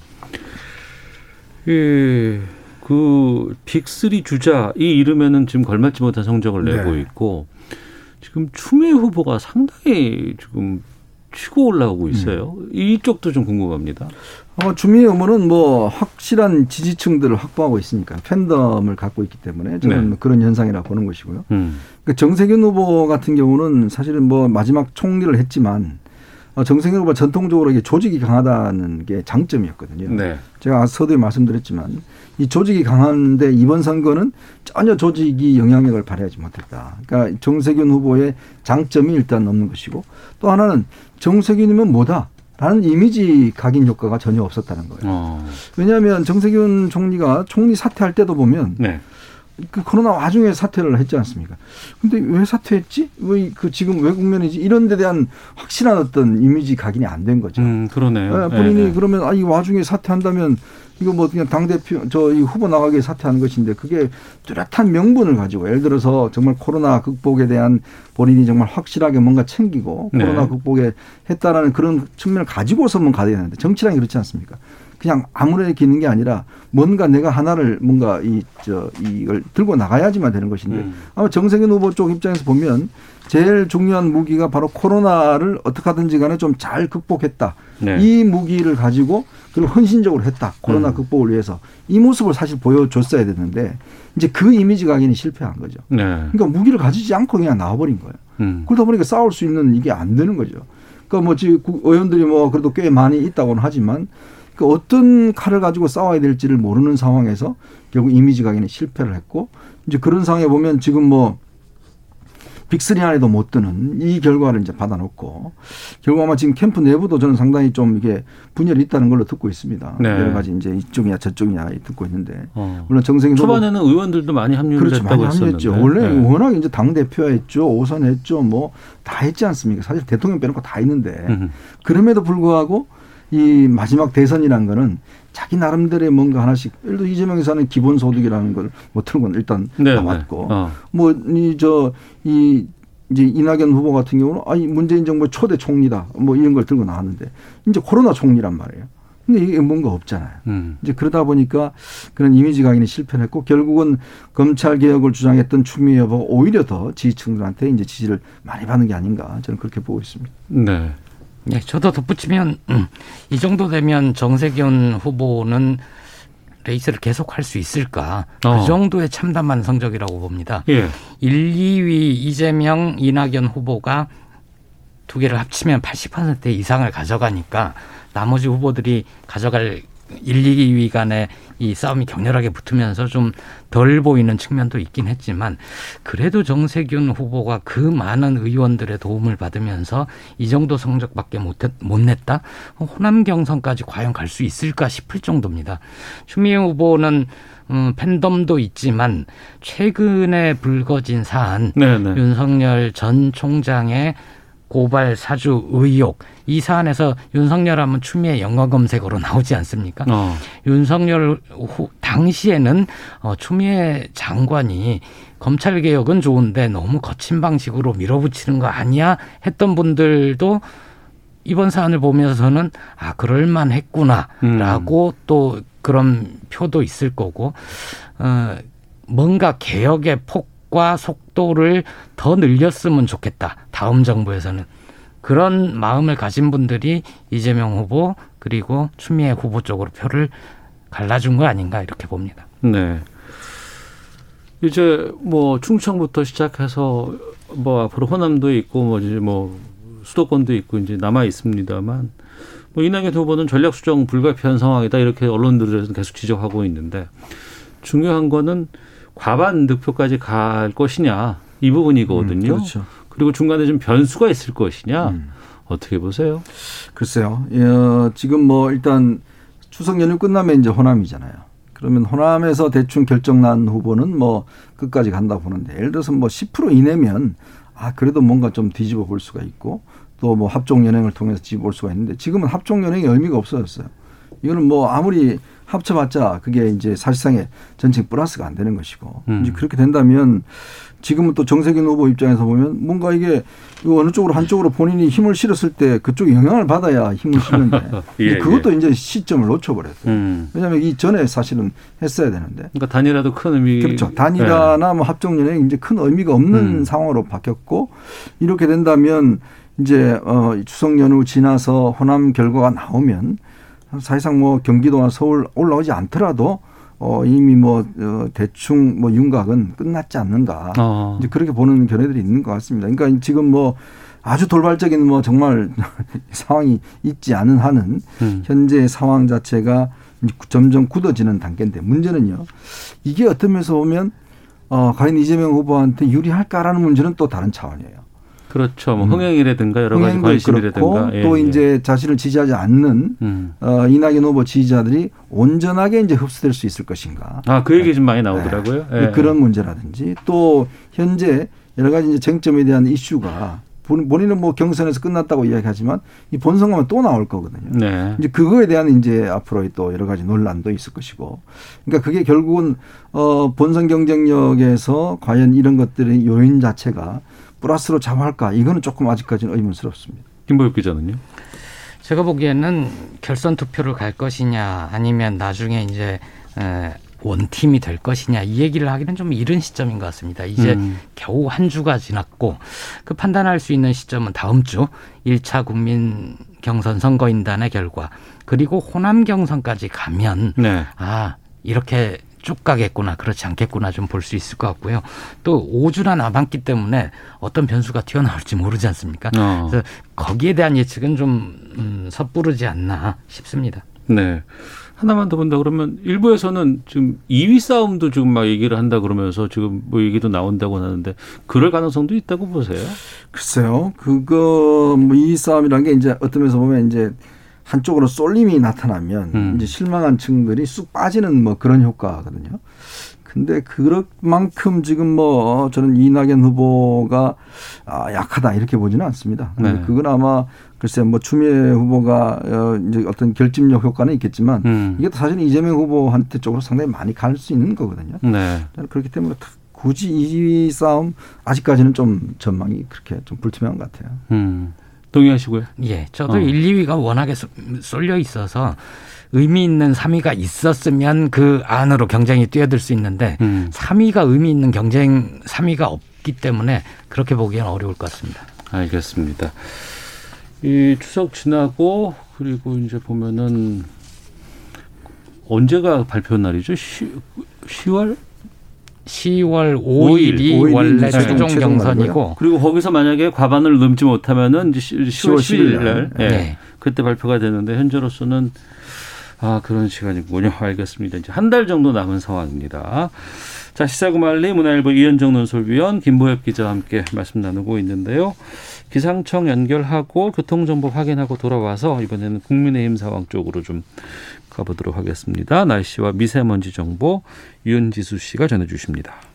예, 그 빅3 주자 이 이름에는 지금 걸맞지 못한 성적을 내고 네. 있고, 지금 추미애 후보가 상당히 지금 치고 올라오고 있어요. 이쪽도 좀 궁금합니다. 아마 주민의 의원은 뭐 확실한 지지층들을 확보하고 있으니까 팬덤을 갖고 있기 때문에 저는 네. 그런 현상이라 보는 것이고요. 음. 그 정세균 후보 같은 경우는 사실은 뭐 마지막 총리를 했지만 어, 정세균 후보가 전통적으로 이게 조직이 강하다는 게 장점이었거든요. 네. 제가 서두에 말씀드렸지만 이 조직이 강한데 이번 선거는 전혀 조직이 영향력을 발휘하지 못했다. 그러니까 정세균 후보의 장점이 일단 없는 것이고 또 하나는 정세균이면 뭐다? 라는 이미지 각인 효과가 전혀 없었다는 거예요. 어. 왜냐하면 정세균 총리가 총리 사퇴할 때도 보면 네. 그 코로나 와중에 사퇴를 했지 않습니까? 근데 왜 사퇴했지? 왜 그 지금 왜 국면이지? 이런 데 대한 확실한 어떤 이미지 각인이 안 된 거죠. 음, 그러네요. 예, 본인이 네, 네. 그러면 아, 이 와중에 사퇴한다면 이거 뭐 그냥 당대표 저 이 후보 나가게 사퇴하는 것인데 그게 뚜렷한 명분을 가지고 예를 들어서 정말 코로나 극복에 대한 본인이 정말 확실하게 뭔가 챙기고 네. 코로나 극복에 했다라는 그런 측면을 가지고서만 가야 되는데 정치란 게 그렇지 않습니까? 그냥 아무나 있는 게 아니라 뭔가 내가 하나를 뭔가 이 저 이걸 들고 나가야지만 되는 것인데 음. 아마 정세균 후보 쪽 입장에서 보면 제일 중요한 무기가 바로 코로나를 어떻게 하든지 간에 좀 잘 극복했다. 네. 이 무기를 가지고 그리고 헌신적으로 했다. 코로나 음. 극복을 위해서 이 모습을 사실 보여줬어야 되는데 이제 그 이미지 각인이 실패한 거죠. 네. 그러니까 무기를 가지지 않고 그냥 나와버린 거예요. 음. 그러다 보니까 싸울 수 있는 이게 안 되는 거죠. 그러니까 뭐 지금 국- 의원들이 뭐 그래도 꽤 많이 있다고는 하지만 그 어떤 칼을 가지고 싸워야 될지를 모르는 상황에서 결국 이미지 각인에 실패를 했고 이제 그런 상황에 보면 지금 뭐 빅3 안에도 못 드는 이 결과를 이제 받아놓고 결국 아마 지금 캠프 내부도 저는 상당히 좀 이게 분열이 있다는 걸로 듣고 있습니다. 네. 여러 가지 이제 이쪽이냐 저쪽이냐 듣고 있는데 어. 물론 정세균 초반에는 의원들도 많이 그렇죠. 합류했다고 많이. 합류했죠. 원래 네. 워낙 이제 당 대표했죠, 오선했죠, 뭐 다 했지 않습니까? 사실 대통령 빼놓고 다 했는데 음. 그럼에도 불구하고 이 마지막 대선이란 거는 자기 나름대로의 뭔가 하나씩 예를 들어 이재명이 사는 기본소득이라는 걸 뭐 틀고 일단 네, 나왔고 네. 어. 뭐이 저 이 이제 이낙연 후보 같은 경우는 아이 문재인 정부 초대 총리다 뭐 이런 걸 들고 나왔는데 이제 코로나 총리란 말이에요. 근데 이게 뭔가 없잖아요. 음. 이제 그러다 보니까 그런 이미지 각인이 실패를 했고 결국은 검찰 개혁을 주장했던 추미애 후보가 오히려 더 지지층들한테 이제 지지를 많이 받는 게 아닌가 저는 그렇게 보고 있습니다. 네. 네, 저도 덧붙이면 음, 이 정도 되면 정세균 후보는 레이스를 계속 할 수 있을까? 어. 그 정도의 참담한 성적이라고 봅니다. 예. 1, 2위 이재명, 이낙연 후보가 두 개를 합치면 80% 이상을 가져가니까 나머지 후보들이 가져갈 1, 2위 간의 이 싸움이 격렬하게 붙으면서 좀 덜 보이는 측면도 있긴 했지만 그래도 정세균 후보가 그 많은 의원들의 도움을 받으면서 이 정도 성적밖에 못, 못 냈다? 호남 경선까지 과연 갈 수 있을까 싶을 정도입니다. 추미애 후보는 음, 팬덤도 있지만 최근에 불거진 사안 네, 네. 윤석열 전 총장의 고발 사주 의혹 이 사안에서 윤석열 하면 추미애 영어 검색어로 나오지 않습니까? 어. 윤석열 후 당시에는 어, 추미애 장관이 검찰 개혁은 좋은데 너무 거친 방식으로 밀어붙이는 거 아니야 했던 분들도 이번 사안을 보면서는 아 그럴만 했구나라고 또 그런 표도 있을 거고 어, 뭔가 개혁의 폭 과 속도를 더 늘렸으면 좋겠다 다음 정부에서는 그런 마음을 가진 분들이 이재명 후보 그리고 추미애 후보 쪽으로 표를 갈라준 거 아닌가 이렇게 봅니다. 네. 이제 뭐 충청부터 시작해서 뭐 앞으로 호남도 있고 뭐 이제 뭐 수도권도 있고 이제 남아 있습니다만 뭐 이낙연 후보는 전략 수정 불가피한 상황이다 이렇게 언론들에서 계속 지적하고 있는데 중요한 거는 과반 득표까지 갈 것이냐 이 부분이거든요. 음, 그렇죠. 그리고 중간에 좀 변수가 있을 것이냐 음. 어떻게 보세요? 글쎄요. 어, 지금 뭐 일단 추석 연휴 끝나면 이제 호남이잖아요. 그러면 호남에서 대충 결정난 후보는 뭐 끝까지 간다 보는데 예를 들어서 뭐 10% 이내면 아 그래도 뭔가 좀 뒤집어 볼 수가 있고 또 뭐 합종 연행을 통해서 뒤집어 볼 수가 있는데 지금은 합종 연행의 의미가 없어졌어요. 이거는 뭐 아무리 합쳐봤자 그게 이제 사실상의 전체 플러스가 안 되는 것이고 음. 이제 그렇게 된다면 지금은 또 정세균 후보 입장에서 보면 뭔가 이게 어느 쪽으로 한쪽으로 본인이 힘을 실었을 때 그쪽이 영향을 받아야 힘을 실는데 *laughs* 예, 그것도 이제 시점을 놓쳐버렸어요. 음. 왜냐하면 이 전에 사실은 했어야 되는데 그러니까 단일화도 큰 의미. 그렇죠. 단일화나 뭐 합종연행 이제 큰 의미가 없는 음. 상황으로 바뀌었고 이렇게 된다면 이제 어 추석 연휴 지나서 호남 결과가 나오면 사실상 뭐 경기도나 서울 올라오지 않더라도 어 이미 뭐 어, 대충 뭐 윤곽은 끝났지 않는가 어. 이제 그렇게 보는 견해들이 있는 것 같습니다. 그러니까 지금 뭐 아주 돌발적인 뭐 정말 *laughs* 상황이 있지 않은 한은 음. 현재 상황 자체가 점점 굳어지는 단계인데 문제는요. 이게 어떤 면에서 보면 어 과연 이재명 후보한테 유리할까라는 문제는 또 다른 차원이에요. 그렇죠. 뭐 음. 흥행이라든가 여러 가지 관심이라든가 예, 또 예. 이제 자신을 지지하지 않는 음. 어 이낙연 후보 지지자들이 온전하게 이제 흡수될 수 있을 것인가. 아, 그 얘기 좀 많이 나오더라고요. 예. 네, 그런 문제라든지 또 현재 여러 가지 이제 쟁점에 대한 이슈가 본- 본인은 뭐 경선에서 끝났다고 이야기하지만 이 본선 가면 또 나올 거거든요. 네. 이제 그거에 대한 이제 앞으로의 또 여러 가지 논란도 있을 것이고. 그러니까 그게 결국은 어 본선 경쟁력에서 과연 이런 것들의 요인 자체가 플러스로 작용할까? 이거는 조금 아직까지는 의문스럽습니다. 김보엽 기자는요? 제가 보기에는 결선 투표를 갈 것이냐 아니면 나중에 이제 에, 원팀이 될 것이냐 이 얘기를 하기는 좀 이른 시점인 것 같습니다. 이제 음. 겨우 한 주가 지났고 그 판단할 수 있는 시점은 다음 주 1차 국민 경선 선거인단의 결과 그리고 호남 경선까지 가면 네. 아 이렇게 쭉 가겠구나 그렇지 않겠구나 좀 볼 수 있을 것 같고요. 또 5주나 남았기 때문에 어떤 변수가 튀어나올지 모르지 않습니까? 어. 그래서 거기에 대한 예측은 좀 음, 섣부르지 않나 싶습니다. 네. 하나만 더 본다 그러면 일부에서는 지금 2위 싸움도 지금 막 얘기를 한다 그러면서 지금 뭐 얘기도 나온다고 하는데 그럴 가능성도 있다고 보세요. 글쎄요. 그거 뭐이 싸움이라는 게 이제 어떤 면에서 보면 이제 한쪽으로 쏠림이 나타나면 음. 이제 실망한 층들이 쑥 빠지는 뭐 그런 효과거든요. 근데 그만큼 지금 뭐 저는 이낙연 후보가 아, 약하다 이렇게 보지는 않습니다. 네. 그건 아마 글쎄 뭐 추미애 후보가 어 이제 어떤 결집력 효과는 있겠지만 음. 이게 또 사실 이재명 후보한테 쪽으로 상당히 많이 갈 수 있는 거거든요. 네. 그렇기 때문에 다- 굳이 2위 싸움 아직까지는 좀 전망이 그렇게 좀 불투명한 것 같아요. 음. 동의하시고요. 예, 저도 어. 1, 2위가 워낙에 쏠- 쏠려 있어서 의미 있는 3위가 있었으면 그 안으로 경쟁이 뛰어들 수 있는데 음. 3위가 의미 있는 경쟁 3위가 없기 때문에 그렇게 보기에는 어려울 것 같습니다. 알겠습니다. 이 추석 지나고 그리고 이제 보면은 언제가 발표 날이죠? 10, 10월? 10월 5일, 5일이 원래 이제 최종- 경선이고 그리고 거기서 만약에 과반을 넘지 못하면은 이제 10월 11일 날 예. 네. 그때 발표가 되는데 현재로서는 아 그런 시간이군요. 알겠습니다. 이제 한 달 정도 남은 상황입니다. 자 시사구말리 문화일보 이현정 논설위원 김보엽 기자와 함께 말씀 나누고 있는데요. 기상청 연결하고 교통정보 확인하고 돌아와서 이번에는 국민의힘 상황 쪽으로 좀 가보도록 하겠습니다. 날씨와 미세먼지 정보 윤지수 씨가 전해주십니다.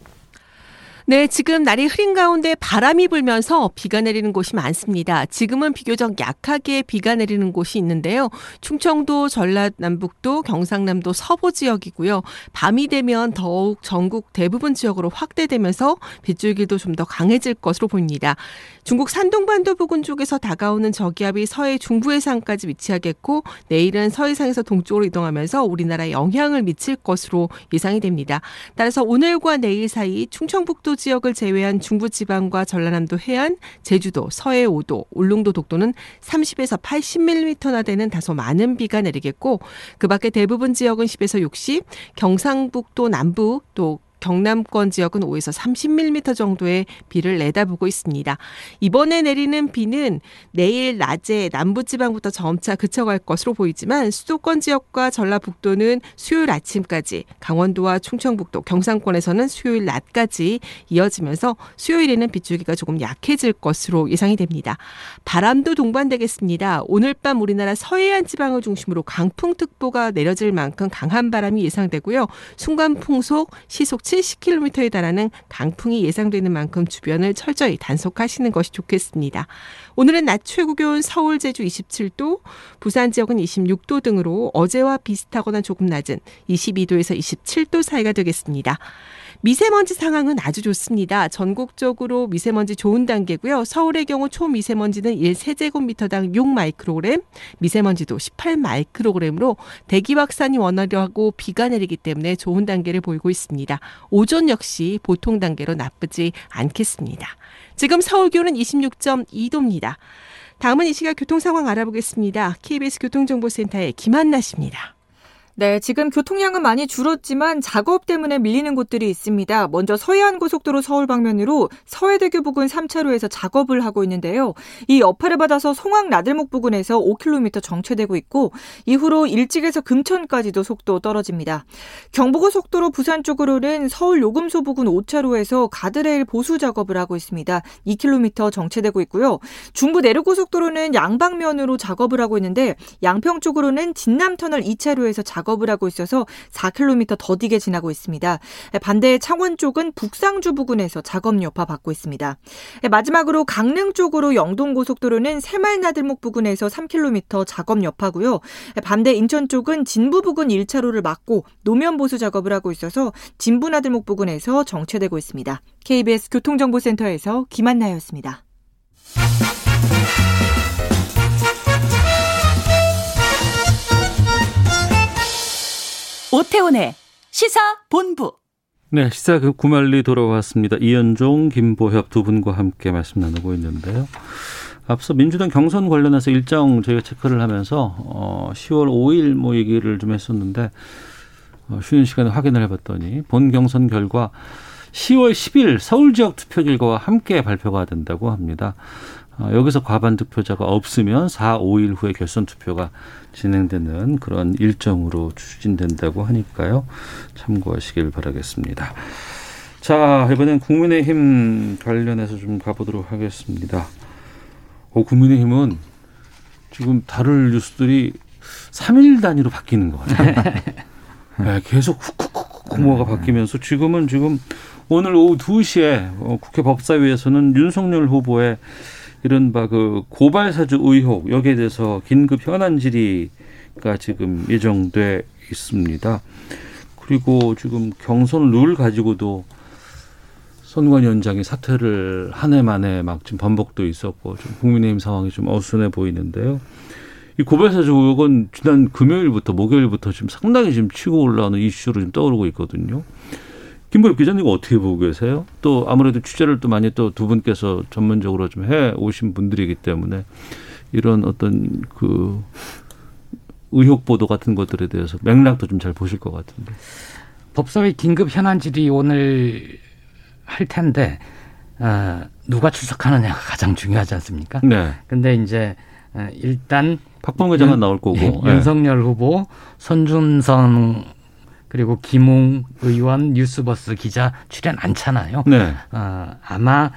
네, 지금 날이 흐린 가운데 바람이 불면서 비가 내리는 곳이 많습니다. 지금은 비교적 약하게 비가 내리는 곳이 있는데요. 충청도, 전라남북도, 경상남도 서부 지역이고요. 밤이 되면 더욱 전국 대부분 지역으로 확대되면서 빗줄기도 좀 더 강해질 것으로 보입니다. 중국 산동반도 부근 쪽에서 다가오는 저기압이 서해 중부 해상까지 위치하겠고 내일은 서해상에서 동쪽으로 이동하면서 우리나라에 영향을 미칠 것으로 예상이 됩니다. 따라서 오늘과 내일 사이 충청북도 지역을 제외한 중부지방과 전라남도 해안, 제주도, 서해 5도, 울릉도 독도는 30에서 80mm나 되는 다소 많은 비가 내리겠고 그 밖에 대부분 지역은 10에서 60, 경상북도 남부 또 경남권 지역은 5에서 30mm 정도의 비를 내다보고 있습니다. 이번에 내리는 비는 내일 낮에 남부지방부터 점차 그쳐갈 것으로 보이지만 수도권 지역과 전라북도는 수요일 아침까지, 강원도와 충청북도, 경상권에서는 수요일 낮까지 이어지면서 수요일에는 빗줄기가 조금 약해질 것으로 예상이 됩니다. 바람도 동반되겠습니다. 오늘 밤 우리나라 서해안 지방을 중심으로 강풍특보가 내려질 만큼 강한 바람이 예상되고요. 순간 풍속 시속 70km에 달하는 강풍이 예상되는 만큼 주변을 철저히 단속하시는 것이 좋겠습니다. 오늘은 낮 최고 기온 서울, 제주 27도, 부산 지역은 26도 등으로 어제와 비슷하거나 조금 낮은 22도에서 27도 사이가 되겠습니다. 미세먼지 상황은 아주 좋습니다. 전국적으로 미세먼지 좋은 단계고요. 서울의 경우 초미세먼지는 1세제곱미터당 6마이크로그램, 미세먼지도 18마이크로그램으로 대기 확산이 원활하고 비가 내리기 때문에 좋은 단계를 보이고 있습니다. 오존 역시 보통 단계로 나쁘지 않겠습니다. 지금 서울 기온은 26.2도입니다. 다음은 이 시각 교통 상황 알아보겠습니다. KBS 교통정보센터의 김한나 씨입니다. 네, 지금 교통량은 많이 줄었지만 작업 때문에 밀리는 곳들이 있습니다. 먼저 서해안 고속도로 서울 방면으로 서해대교 부근 3차로에서 작업을 하고 있는데요. 이 여파를 받아서 송악 나들목 부근에서 5km 정체되고 있고 이후로 일찍에서 금천까지도 속도 떨어집니다. 경부고속도로 부산 쪽으로는 서울 요금소 부근 5차로에서 가드레일 보수 작업을 하고 있습니다. 2km 정체되고 있고요. 중부 내륙고속도로는 양방면으로 작업을 하고 있는데 양평 쪽으로는 진남터널 2차로에서 작업 작업을 하고 있어서 4km 더디게 지나고 있습니다. 반대 창원 쪽은 북상주 부근에서 작업 여파 받고 있습니다. 마지막으로 강릉 쪽으로 영동고속도로는 새말나들목 부근에서 3km 작업 여파고요. 반대 인천 쪽은 진부 부근 1차로를 막고 노면 보수 작업을 하고 있어서 진부나들목 부근에서 정체되고 있습니다. KBS 교통정보센터에서 김한나였습니다. 오태훈의 시사 본부. 네, 시사 그 구말리 돌아왔습니다. 이현종, 김보협 두 분과 함께 말씀 나누고 있는데요. 앞서 민주당 경선 관련해서 일정 저희가 체크를 하면서 어 10월 5일 뭐 얘기를 좀 했었는데 어 쉬는 시간에 확인을 해봤더니 본 경선 결과 10월 10일 서울 지역 투표 결과와 함께 발표가 된다고 합니다. 어, 여기서 과반 득표자가 없으면 4, 5일 후에 결선 투표가 진행되는 그런 일정으로 추진된다고 하니까요. 참고하시길 바라겠습니다. 자, 이번엔 국민의힘 관련해서 좀 가보도록 하겠습니다. 어, 국민의힘은 지금 다룰 뉴스들이 3일 단위로 바뀌는 것 같아요. *laughs* 네, 계속 훅훅훅 뭐가 바뀌면서 지금은 지금 오늘 오후 2시에 어, 국회 법사위에서는 윤석열 후보의 이른바 그 고발 사주 의혹 여기에 대해서 긴급 현안 질의가 지금 예정돼 있습니다. 그리고 지금 경선 룰 가지고도 선관위원장이 사퇴를 한 해 만에 막 지금 번복도 있었고 좀 국민의힘 상황이 좀 어수선해 보이는데요. 이 고발사주 의혹은 지난 금요일부터 목요일부터 지금 상당히 지금 치고 올라오는 이슈로 좀 떠오르고 있거든요. 김보엽 기자님 어떻게 보고 계세요? 또 아무래도 취재를 또 많이 또 두 분께서 전문적으로 좀 해 오신 분들이기 때문에 이런 어떤 그 의혹 보도 같은 것들에 대해서 맥락도 좀 잘 보실 것 같은데. 법사위 긴급 현안 질의 오늘 할 텐데 어, 누가 출석하느냐가 가장 중요하지 않습니까? 네. 근데 이제 어, 일단 박범계 장관 나올 거고 예, 윤석열 후보, 손준성 그리고 김웅 의원, 뉴스버스 기자 출연 않잖아요. 네. 어, 아마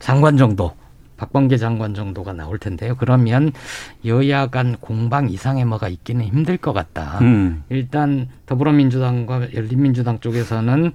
장관 정도, 박범계 장관 정도가 나올 텐데요. 그러면 여야 간 공방 이상의 뭐가 있기는 힘들 것 같다. 음. 일단 더불어민주당과 열린민주당 쪽에서는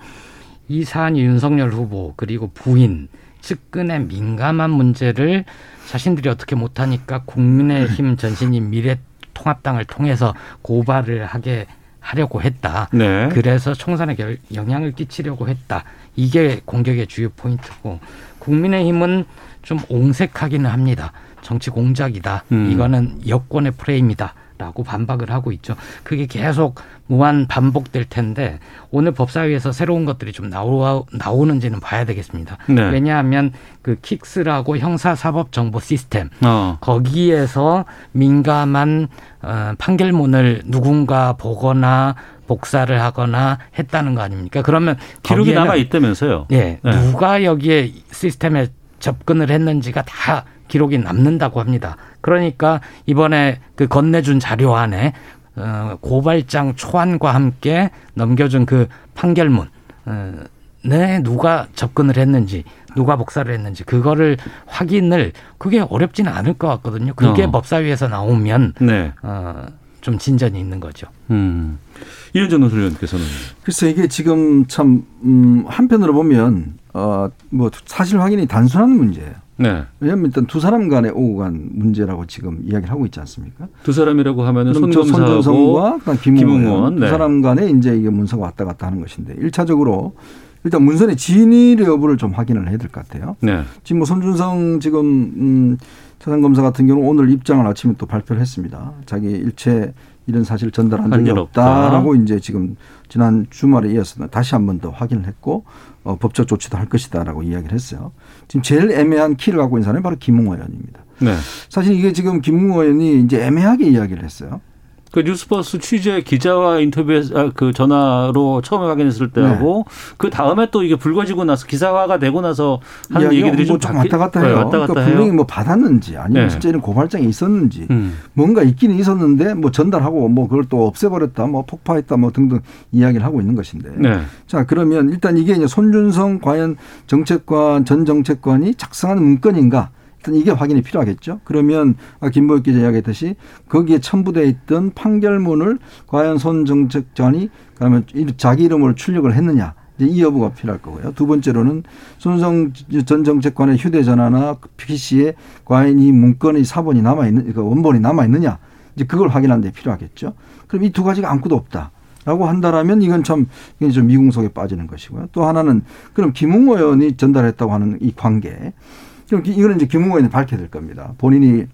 이 사안이 윤석열 후보 그리고 부인 측근의 민감한 문제를 자신들이 어떻게 못하니까 국민의힘 전신인 미래통합당을 통해서 고발을 하게 하려고 했다. 네. 그래서 총선에 영향을 끼치려고 했다. 이게 공격의 주요 포인트고 국민의힘은 좀 옹색하기는 합니다. 정치 공작이다. 음. 이거는 여권의 프레임이다. 라고 반박을 하고 있죠. 그게 계속 무한 반복될 텐데 오늘 법사위에서 새로운 것들이 좀 나오, 나오는지는 봐야 되겠습니다. 네. 왜냐하면 그 킥스라고 형사사법정보 시스템 어. 거기에서 민감한 어, 판결문을 누군가 보거나 복사를 하거나 했다는 거 아닙니까? 그러면 기록이 남아 있다면서요? 예, 네. 누가 여기에 시스템에 접근을 했는지가 다 기록이 남는다고 합니다. 그러니까 이번에 그 건네준 자료 안에 어, 고발장 초안과 함께 넘겨준 그 판결문 어, 네 누가 접근을 했는지 누가 복사를 했는지 그거를 확인을 그게 어렵지는 않을 것 같거든요. 그게 어. 법사위에서 나오면 네. 어, 좀 진전이 있는 거죠. 음. 이현정 논술위원께서는 글쎄 이게 지금 참 음, 한편으로 보면 어 뭐 사실 확인이 단순한 문제예요. 네. 왜냐하면 일단 두 사람 간에 오고 간 문제라고 지금 이야기를 하고 있지 않습니까? 두 사람이라고 하면은 손준성과 김웅 의원 두 네. 사람 간에 이제 이게 문서가 왔다 갔다 하는 것인데 일차적으로 일단 문서의 진위 여부를 좀 확인을 해야 될 것 같아요. 네. 지금 뭐 손준성 지금 음, 차장 검사 같은 경우 오늘 입장을 아침에 또 발표를 했습니다. 자기 일체 이런 사실 전달한 적이 없다라고 없다. 이제 지금 지난 주말에 이어서 다시 한 번 더 확인을 했고 어, 법적 조치도 할 것이다라고 이야기를 했어요. 지금 제일 애매한 키를 갖고 있는 사람이 바로 김웅 의원입니다. 네. 사실 이게 지금 김웅 의원이 이제 애매하게 이야기를 했어요. 그 뉴스버스 취재 기자와 인터뷰 아, 그 전화로 처음에 확인했을 때하고 네. 그 다음에 또 이게 불거지고 나서 기사화가 되고 나서 하는 얘기들이 뭐 좀, 왔다 갔다 해요. 네, 왔다 갔다 그러니까. 분명히 뭐 받았는지 아니면 네. 이런 고발장이 있었는지 음. 뭔가 있기는 있었는데 뭐 전달하고 뭐 그걸 또 없애버렸다 뭐 폭파했다 뭐 등등 이야기를 하고 있는 것인데 네. 자 그러면 일단 이게 이제 손준성 과연 정책관 전 정책관이 작성한 문건인가 일단 이게 확인이 필요하겠죠. 그러면 김보혁 기자 이야기했듯이 거기에 첨부되어 있던 판결문을 과연 손 정책관이 그러면 자기 이름으로 출력을 했느냐. 이 여부가 필요할 거고요. 두 번째로는 손성 전 정책관의 휴대전화나 PC에 과연 이 문건의 사본이 남아 있는, 그 원본이 남아 있느냐. 이제 그걸 확인하는 데 필요하겠죠. 그럼 이 두 가지가 아무것도 없다. 라고 한다라면 이건 참 이건 좀 미궁 속에 빠지는 것이고요. 또 하나는 그럼 김웅 의원이 전달했다고 하는 이 관계. 그럼 이거는 이제 김웅 의원이 밝혀야 될 겁니다. 본인이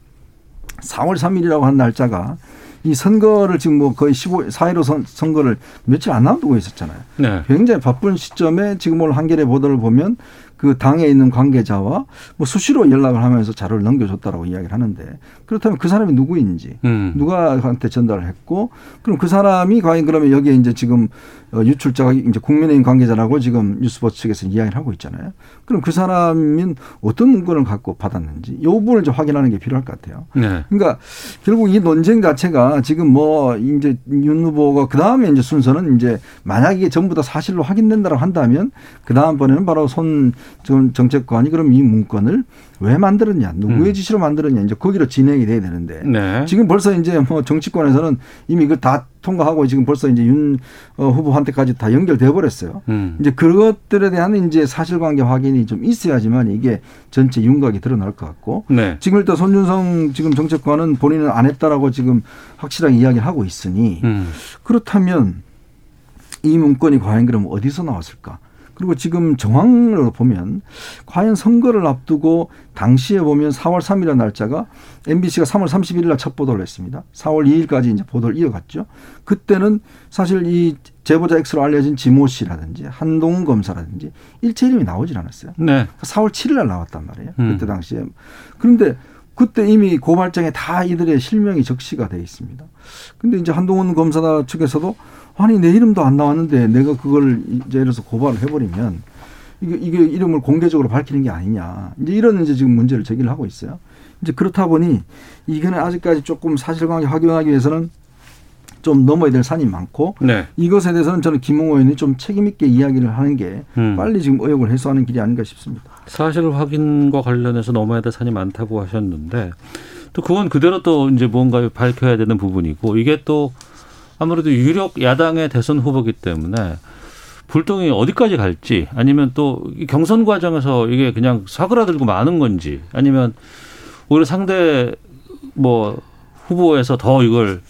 4월 3일이라고 한 날짜가 이 선거를 지금 뭐 거의 15, 4.15 선, 선거를 며칠 안 남기고 있었잖아요. 네. 굉장히 바쁜 시점에 지금 오늘 한겨레 보도를 보면 그 당에 있는 관계자와 뭐 수시로 연락을 하면서 자료를 넘겨줬다라고 이야기를 하는데 그렇다면 그 사람이 누구인지 음. 누가한테 전달을 했고 그럼 그 사람이 과연 그러면 여기에 이제 지금 어, 유출자가 이제 국민의힘 관계자라고 지금 뉴스버스 측에서 이야기를 하고 있잖아요. 그럼 그 사람은 어떤 문건을 갖고 받았는지 이 부분을 좀 확인하는 게 필요할 것 같아요. 네. 그러니까 결국 이 논쟁 자체가 지금 뭐 이제 윤 후보가 그 다음에 이제 순서는 이제 만약 이게 전부 다 사실로 확인된다고 한다면 그 다음번에는 바로 손 정책관이 그럼 이 문건을 왜 만들었냐, 누구의 음. 지시로 만들었냐, 이제 거기로 진행이 돼야 되는데 네. 지금 벌써 이제 뭐 정치권에서는 이미 그다 통과하고 지금 벌써 이제 윤 어, 후보한테까지 다 연결돼 버렸어요. 음. 이제 그것들에 대한 이제 사실관계 확인이 좀 있어야지만 이게 전체 윤곽이 드러날 것 같고 네. 지금 일단 손준성 지금 정책관은 본인은 안 했다라고 지금 확실하게 이야기를 하고 있으니 음. 그렇다면 이 문건이 과연 그럼 어디서 나왔을까? 그리고 지금 정황으로 보면 과연 선거를 앞두고 당시에 보면 4월 3일의 날짜가 MBC가 3월 31일 날 첫 보도를 했습니다. 4월 2일까지 이제 보도를 이어갔죠. 그때는 사실 이 제보자 X로 알려진 지모 씨라든지 한동훈 검사라든지 일체 이름이 나오질 않았어요. 네. 4월 7일 날 나왔단 말이에요. 음. 그때 당시에. 그런데 그때 이미 고발장에 다 이들의 실명이 적시가 돼 있습니다. 근데 이제 한동훈 검사 측에서도 아니 내 이름도 안 나왔는데 내가 그걸 이제 예를 들어서 고발을 해버리면 이게, 이게 이름을 공개적으로 밝히는 게 아니냐 이제 이런 이제 지금 문제를 제기를 하고 있어요. 이제 그렇다 보니 이거는 아직까지 조금 사실관계 확인하기 위해서는 좀 넘어야 될 산이 많고 네. 이것에 대해서는 저는 김웅 의원이 좀 책임 있게 이야기를 하는 게 음. 빨리 지금 의혹을 해소하는 길이 아닌가 싶습니다. 사실 확인과 관련해서 넘어야 될 산이 많다고 하셨는데 또 그건 그대로 또 이제 뭔가 밝혀야 되는 부분이고 이게 또 아무래도 유력 야당의 대선 후보기 때문에 불똥이 어디까지 갈지 아니면 또 경선 과정에서 이게 그냥 사그라들고 마는 건지 아니면 오히려 상대 뭐 후보에서 더 이걸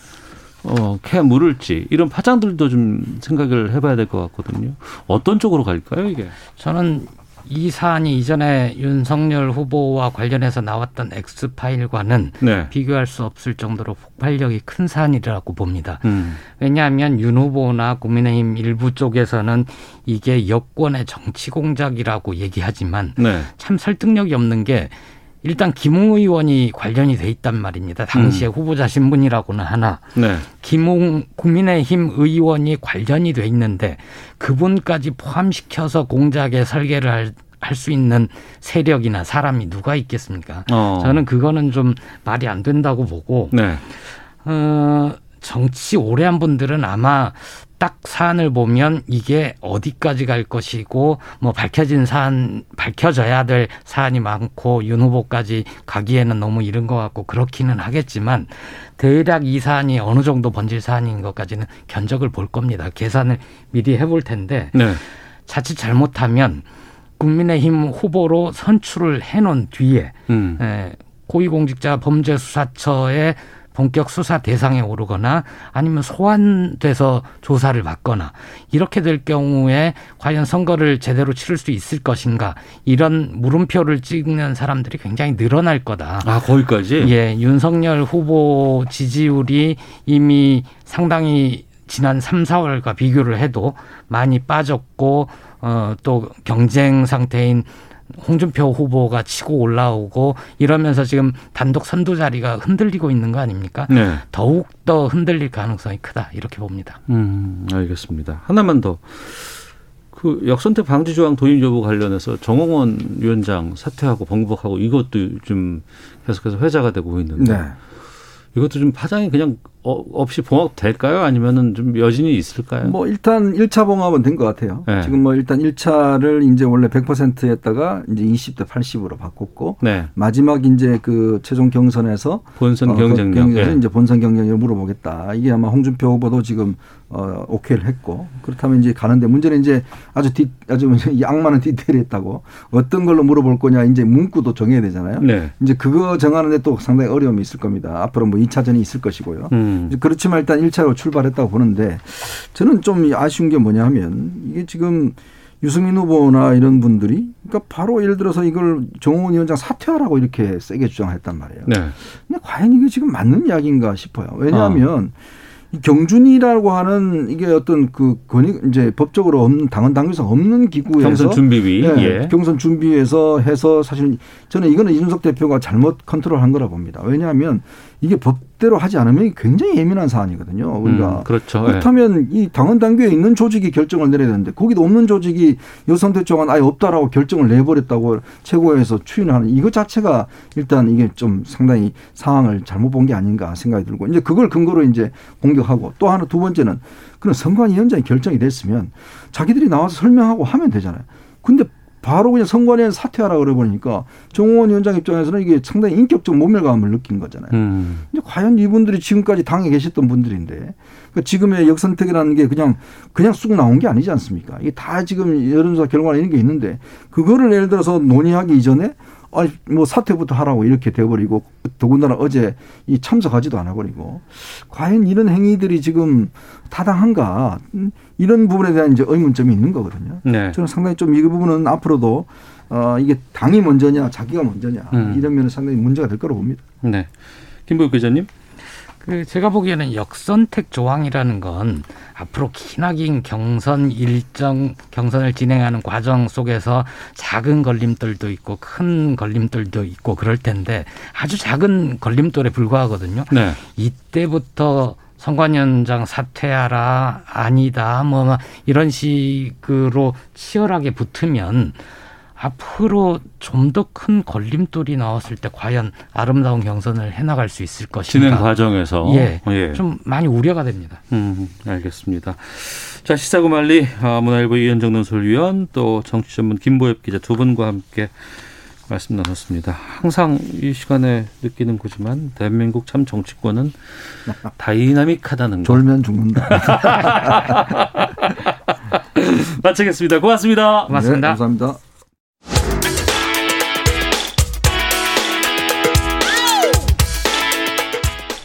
어, 캐 물을지 이런 파장들도 좀 생각을 해봐야 될 것 같거든요. 어떤 쪽으로 갈까요, 이게? 저는 이 사안이 이전에 윤석열 후보와 관련해서 나왔던 엑스파일과는 네. 비교할 수 없을 정도로 폭발력이 큰 사안이라고 봅니다. 음. 왜냐하면 윤 후보나 국민의힘 일부 쪽에서는 이게 여권의 정치 공작이라고 얘기하지만 네. 참 설득력이 없는 게 일단 김웅 의원이 관련이 돼 있단 말입니다. 당시에 음. 후보자 신분이라고는 하나 네. 김웅 국민의힘 의원이 관련이 돼 있는데 그분까지 포함시켜서 공작에 설계를 할 할수 있는 세력이나 사람이 누가 있겠습니까? 어. 저는 그거는 좀 말이 안 된다고 보고 네. 어, 정치 오래 한 분들은 아마 딱 사안을 보면 이게 어디까지 갈 것이고 뭐 밝혀진 사안 밝혀져야 될 사안이 많고 윤 후보까지 가기에는 너무 이른 것 같고 그렇기는 하겠지만 대략 이 사안이 어느 정도 번질 사안인 것까지는 견적을 볼 겁니다. 계산을 미리 해볼 텐데 네. 자칫 잘못하면 국민의힘 후보로 선출을 해놓은 뒤에 음. 고위공직자 범죄수사처에 본격 수사 대상에 오르거나 아니면 소환돼서 조사를 받거나 이렇게 될 경우에 과연 선거를 제대로 치를 수 있을 것인가 이런 물음표를 찍는 사람들이 굉장히 늘어날 거다. 아 거기까지? 예, 윤석열 후보 지지율이 이미 상당히 지난 3, 4월과 비교를 해도 많이 빠졌고 어, 또 경쟁 상태인 홍준표 후보가 치고 올라오고 이러면서 지금 단독 선두 자리가 흔들리고 있는 거 아닙니까? 네. 더욱 더 흔들릴 가능성이 크다 이렇게 봅니다. 음, 알겠습니다. 하나만 더. 그 역선택 방지 조항 도입 여부 관련해서 정홍원 위원장 사퇴하고 번복하고 이것도 좀 계속해서 회자가 되고 있는데 네. 이것도 좀 파장이 그냥 어, 없이 봉합 될까요? 아니면은 좀 여진이 있을까요? 뭐 일단 1차 봉합은 된 것 같아요. 네. 지금 뭐 일단 1차를 이제 원래 100%였다가 이제 20대 80으로 바꿨고 네. 마지막 이제 그 최종 경선에서 본선 어, 경쟁력 그 네. 이제 본선 경쟁력을 물어보겠다. 이게 아마 홍준표 후보도 지금 어 오케이를 했고 그렇다면 이제 가는데 문제는 이제 아주 디 아주 *laughs* 악마는 디테일했다고 어떤 걸로 물어볼 거냐 이제 문구도 정해야 되잖아요. 네. 이제 그거 정하는데 또 상당히 어려움이 있을 겁니다. 앞으로 뭐 2차전이 있을 것이고요. 음. 음. 그렇지만 일단 1차로 출발했다고 보는데 저는 좀 아쉬운 게 뭐냐 하면 이게 지금 유승민 후보나 이런 분들이 그러니까 바로 예를 들어서 이걸 정홍원 위원장 사퇴하라고 이렇게 세게 주장했단 말이에요. 네. 근데 과연 이게 지금 맞는 이야기인가 싶어요. 왜냐하면 어. 경준이라고 하는 이게 어떤 그 권위 이제 법적으로 없는 당헌 당규상 없는 기구에서 경선 준비위 네, 예. 경선 준비에서 해서 사실 저는 이거는 이준석 대표가 잘못 컨트롤한 거라 봅니다. 왜냐하면 이게 법대로 하지 않으면 굉장히 예민한 사안이거든요. 우리가 음, 그렇죠. 예. 그렇다면 이 당헌 당규에 있는 조직이 결정을 내려야 되는데 거기도 없는 조직이 여성대조관 아예 없다라고 결정을 내버렸다고 최고에서 추인하는 이것 자체가 일단 이게 좀 상당히 상황을 잘못 본 게 아닌가 생각이 들고 이제 그걸 근거로 이제 공격하고 또 하나 두 번째는 그런 선관위원장이 결정이 됐으면 자기들이 나와서 설명하고 하면 되잖아요. 근데 바로 그냥 선관위원 사퇴하라 그래 버리니까 정호원 위원장 입장에서는 이게 상당히 인격적 모멸감을 느낀 거잖아요. 음. 근데 과연 이분들이 지금까지 당에 계셨던 분들인데 그러니까 지금의 역선택이라는 게 그냥 그냥 쑥 나온 게 아니지 않습니까? 이게 다 지금 여론조사 결과나 이런 게 있는데 그거를 예를 들어서 논의하기 이전에 아니 뭐 사퇴부터 하라고 이렇게 돼버리고 더군다나 어제 이 참석하지도 않아버리고 과연 이런 행위들이 지금 타당한가 이런 부분에 대한 이제 의문점이 있는 거거든요. 네. 저는 상당히 좀 이 부분은 앞으로도 어 이게 당이 먼저냐 자기가 먼저냐 음. 이런 면은 상당히 문제가 될 거로 봅니다. 네, 김보혁 기자님. 그 제가 보기에는 역선택 조항이라는 건 앞으로 기나긴 경선 일정 경선을 진행하는 과정 속에서 작은 걸림돌도 있고 큰 걸림돌도 있고 그럴 텐데 아주 작은 걸림돌에 불과하거든요. 네. 이때부터 선관위원장 사퇴하라 아니다 뭐 이런 식으로 치열하게 붙으면 앞으로 좀 더 큰 걸림돌이 나왔을 때 과연 아름다운 경선을 해나갈 수 있을 것인가. 진행 과정에서. 예. 예. 좀 많이 우려가 됩니다. 음, 알겠습니다. 자, 시사구말리 아, 문화일보 이현정 논설위원 또 정치 전문 김보엽 기자 두 분과 함께 말씀 나눴습니다. 항상 이 시간에 느끼는 거지만 대한민국 참 정치권은 *laughs* 다이나믹하다는 거. 졸면 죽는다. *laughs* 마치겠습니다. 고맙습니다. 고맙습니다. 네, 감사합니다.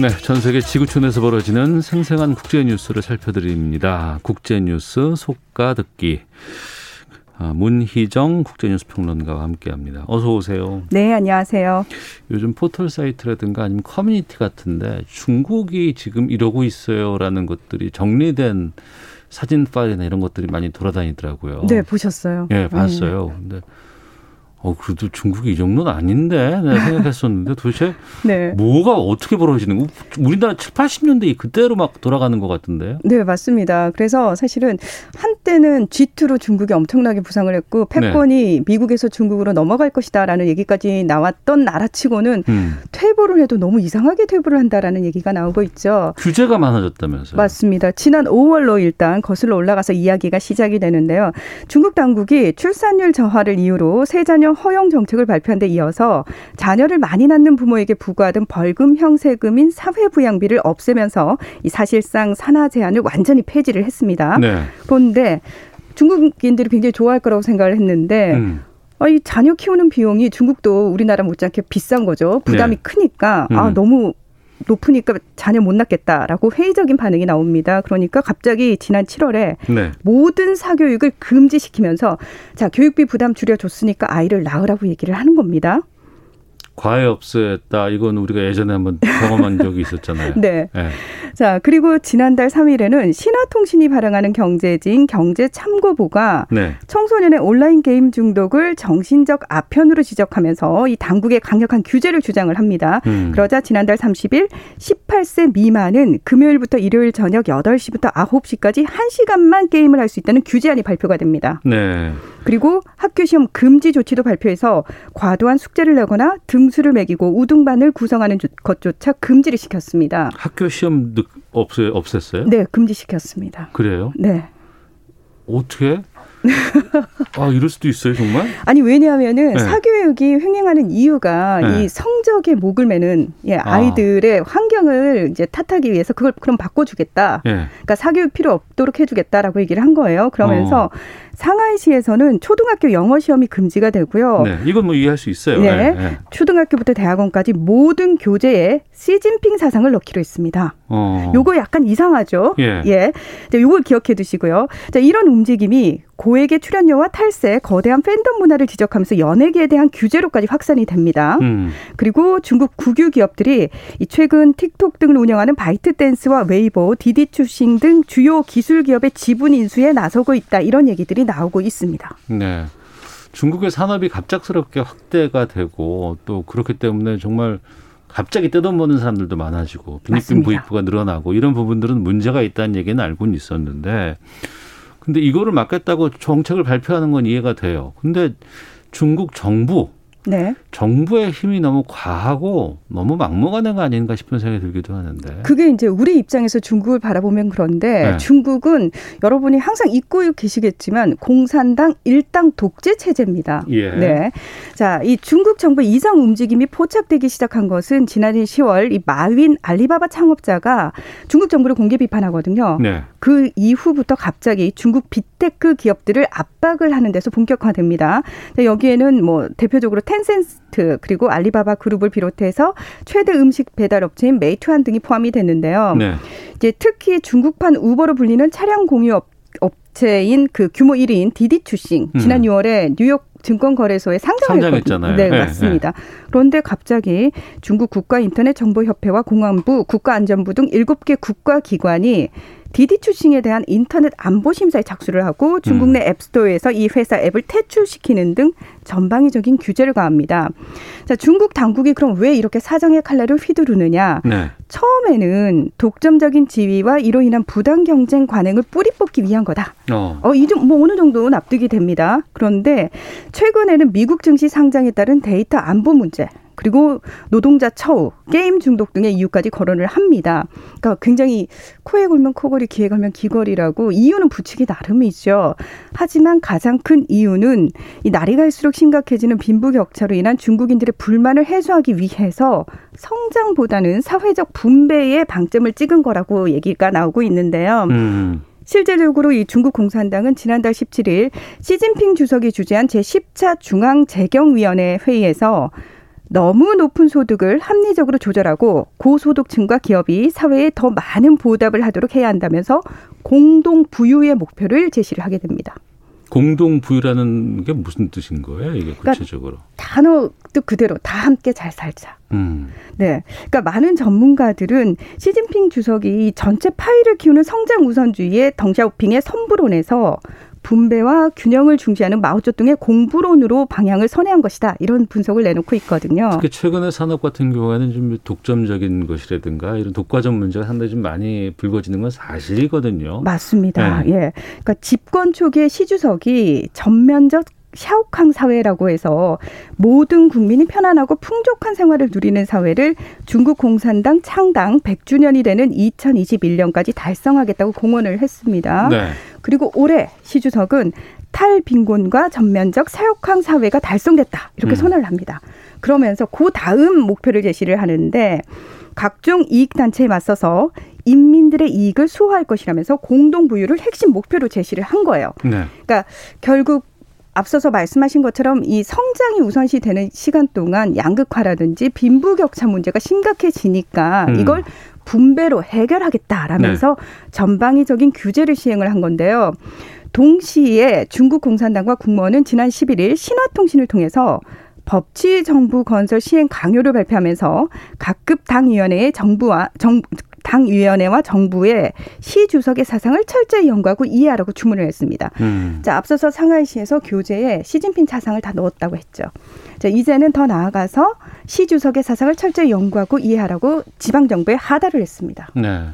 네, 전 세계 지구촌에서 벌어지는 생생한 국제 뉴스를 살펴드립니다. 국제 뉴스 속가 듣기. 아, 문희정 국제뉴스 평론가와 함께합니다. 어서 오세요. 네, 안녕하세요. 요즘 포털 사이트라든가 아니면 커뮤니티 같은데 중국이 지금 이러고 있어요라는 것들이 정리된 사진 파일이나 이런 것들이 많이 돌아다니더라고요. 네, 보셨어요. 예, 봤어요. 네. 근데 어, 그래도 중국이 이 정도는 아닌데 내가 생각했었는데 도대체 *laughs* 네. 뭐가 어떻게 벌어지는 거? 우리나라 7, 80년대 그때로 막 돌아가는 것 같은데요? 네, 맞습니다. 그래서 사실은 한때는 G2로 중국이 엄청나게 부상을 했고 패권이 네. 미국에서 중국으로 넘어갈 것이다 라는 얘기까지 나왔던 나라치고는 음. 퇴보를 해도 너무 이상하게 퇴보를 한다라는 얘기가 나오고 있죠. 규제가 많아졌다면서요? 맞습니다. 지난 5월로 일단 거슬러 올라가서 이야기가 시작이 되는데요. 중국 당국이 출산율 저하를 이유로 세 자녀 자녀 허용 정책을 발표한 데 이어서 자녀를 많이 낳는 부모에게 부과하던 벌금 형 세금인 사회부양비를 없애면서 이 사실상 산하 제한을 완전히 폐지를 했습니다. 네. 그런데 중국인들이 굉장히 좋아할 거라고 생각을 했는데 음. 아, 이 자녀 키우는 비용이 중국도 우리나라 못지않게 비싼 거죠. 부담이 네. 크니까 아, 음. 아 너무 높으니까 자녀 못 낳겠다라고 회의적인 반응이 나옵니다. 그러니까 갑자기 지난 7월에 네. 모든 사교육을 금지시키면서 자 교육비 부담 줄여줬으니까 아이를 낳으라고 얘기를 하는 겁니다. 과외 업소였다. 이건 우리가 예전에 한번 경험한 *laughs* 적이 있었잖아요. 네. 네. 자, 그리고 지난달 3일에는 신화통신이 발행하는 경제지인 경제참고보가 네. 청소년의 온라인 게임 중독을 정신적 아편으로 지적하면서 이 당국의 강력한 규제를 주장을 합니다. 음. 그러자 지난달 30일 18세 미만은 금요일부터 일요일 저녁 8시부터 9시까지 1시간만 게임을 할 수 있다는 규제안이 발표가 됩니다. 네. 그리고 학교 시험 금지 조치도 발표해서 과도한 숙제를 내거나 등 수를 매기고 우등반을 구성하는 것조차 금지를 시켰습니다. 학교 시험 없 없앴어요? 네, 금지시켰습니다. 그래요? 네. 어떻게? 아 이럴 수도 있어요 정말? 아니 왜냐하면은 네. 사교육이 횡행하는 이유가 네. 이 성적에 목을 매는 예, 아. 아이들의 아. 환경을 이제 탓하기 위해서 그걸 그럼 바꿔주겠다. 네. 그러니까 사교육 필요 없도록 해주겠다라고 얘기를 한 거예요. 그러면서 어. 상하이시에서는 초등학교 영어 시험이 금지가 되고요. 네, 이건 뭐 이해할 수 있어요. 네, 네. 네. 초등학교부터 대학원까지 모든 교재에 시진핑 사상을 넣기로 했습니다. 어. 요거 약간 이상하죠. 예. 예. 자, 요걸 기억해 두시고요. 자, 이런 움직임이 고액의 출연료와 탈세, 거대한 팬덤 문화를 지적하면서 연예계에 대한 규제로까지 확산이 됩니다. 음. 그리고 중국 국유 기업들이 이 최근 틱톡 등을 운영하는 바이트댄스와 웨이보, 디디추싱 등 주요 기술 기업의 지분 인수에 나서고 있다. 이런 얘기들이 나오고 있습니다. 네. 중국의 산업이 갑작스럽게 확대가 되고 또 그렇기 때문에 정말 갑자기 뜯어보는 사람들도 많아지고 빈익빈 부익부가 늘어나고 이런 부분들은 문제가 있다는 얘기는 알고는 있었는데 근데 이거를 막겠다고 정책을 발표하는 건 이해가 돼요. 근데 중국 정부 네. 정부의 힘이 너무 과하고 너무 막무가내가 거 아닌가 싶은 생각이 들기도 하는데. 그게 이제 우리 입장에서 중국을 바라보면 그런데 네. 중국은 여러분이 항상 잊고 계시겠지만 공산당 일당 독재 체제입니다. 예. 네. 자, 이 중국 정부 이상 움직임이 포착되기 시작한 것은 지난해 10월 이 마윈 알리바바 창업자가 중국 정부를 공개 비판하거든요. 네. 그 이후부터 갑자기 중국 빅테크 기업들을 압박을 하는 데서 본격화됩니다. 여기에는 뭐 대표적으로 텐센트 그리고 알리바바 그룹을 비롯해서 최대 음식 배달 업체인 메이퇀 등이 포함이 됐는데요. 네. 이제 특히 중국판 우버로 불리는 차량 공유 업 업체인 그 규모 1위인 디디추싱 지난 음. 6월에 뉴욕 증권거래소에 상장했잖아요. 네, 네, 맞습니다. 네. 그런데 갑자기 중국 국가인터넷정보협회와 공안부, 국가안전부 등 7개 국가기관이 디디추싱에 대한 인터넷 안보 심사에 착수를 하고 중국 내 음. 앱스토어에서 이 회사 앱을 퇴출시키는 등 전방위적인 규제를 가합니다. 자, 중국 당국이 그럼 왜 이렇게 사정의 칼날을 휘두르느냐? 네. 처음에는 독점적인 지위와 이로 인한 부당 경쟁 관행을 뿌리 뽑기 위한 거다. 어, 어 이좀 뭐 어느 정도 납득이 됩니다. 그런데 최근에는 미국 증시 상장에 따른 데이터 안보 문제 그리고 노동자 처우, 게임 중독 등의 이유까지 거론을 합니다. 그러니까 굉장히 코에 걸면 코걸이, 귀에 걸면 귀걸이라고 이유는 붙이기 나름이죠. 하지만 가장 큰 이유는 이 날이 갈수록 심각해지는 빈부격차로 인한 중국인들의 불만을 해소하기 위해서 성장보다는 사회적 분배에 방점을 찍은 거라고 얘기가 나오고 있는데요. 음. 실제적으로 이 중국 공산당은 지난달 17일 시진핑 주석이 주재한 제10차 중앙재경위원회 회의에서 너무 높은 소득을 합리적으로 조절하고 고소득층과 기업이 사회에 더 많은 보답을 하도록 해야 한다면서 공동 부유의 목표를 제시를 하게 됩니다. 공동 부유라는 게 무슨 뜻인 거예요? 이게 그러니까 구체적으로? 그러니까 단어 뜻 그대로 다 함께 잘 살자. 음. 네. 그러니까 많은 전문가들은 시진핑 주석이 전체 파이를 키우는 성장 우선주의의 덩샤오핑의 선부론에서 분배와 균형을 중시하는 마오쩌둥의 공부론으로 방향을 선회한 것이다. 이런 분석을 내놓고 있거든요. 특히 최근의 산업 같은 경우에는 좀 독점적인 것이라든가 이런 독과점 문제가 상당히 좀 많이 불거지는 건 사실이거든요. 맞습니다. 네. 예. 그러니까 집권 초기에 시주석이 전면적 샤오캉 사회라고 해서 모든 국민이 편안하고 풍족한 생활을 누리는 사회를 중국 공산당 창당 100주년이 되는 2021년까지 달성하겠다고 공언을 했습니다. 네. 그리고 올해 시 주석은 탈빈곤과 전면적 사육황 사회가 달성됐다 이렇게 음. 선언을 합니다. 그러면서 그 다음 목표를 제시를 하는데 각종 이익 단체에 맞서서 인민들의 이익을 수호할 것이라면서 공동 부유를 핵심 목표로 제시를 한 거예요. 네. 그러니까 결국 앞서서 말씀하신 것처럼 이 성장이 우선시 되는 시간 동안 양극화라든지 빈부격차 문제가 심각해지니까 음. 이걸 분배로 해결하겠다라면서 네. 전방위적인 규제를 시행을 한 건데요. 동시에 중국 공산당과 국무원은 지난 11일 신화통신을 통해서 법치 정부 건설 시행 강요를 발표하면서 각급 당위원회의 정부와 정, 당 위원회와 정부의 시 주석의 사상을 철저히 연구하고 이해하라고 주문을 했습니다. 음. 자, 앞서서 상하이시에서 교재에 시진핑 사상을 다 넣었다고 했죠. 자, 이제는 더 나아가서 시 주석의 사상을 철저히 연구하고 이해하라고 지방 정부에 하달을 했습니다. 네.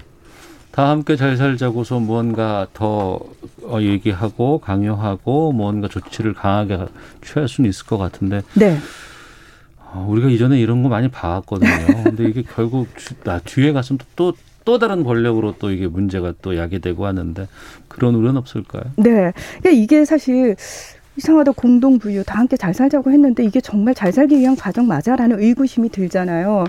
다 함께 잘 살자고서 무언가 더 어, 얘기하고 강요하고 무언가 조치를 강하게 취할 수는 있을 것 같은데. 네. 어, 우리가 이전에 이런 거 많이 봐왔거든요. 근데 이게 *laughs* 결국 나 뒤에 가서 또, 또 다른 권력으로 또 이게 문제가 또 야기되고 하는데 그런 우려는 없을까요? 네. 그러니까 이게 사실 이상하다 공동 부유 다 함께 잘 살자고 했는데 이게 정말 잘 살기 위한 과정 맞아라는 의구심이 들잖아요.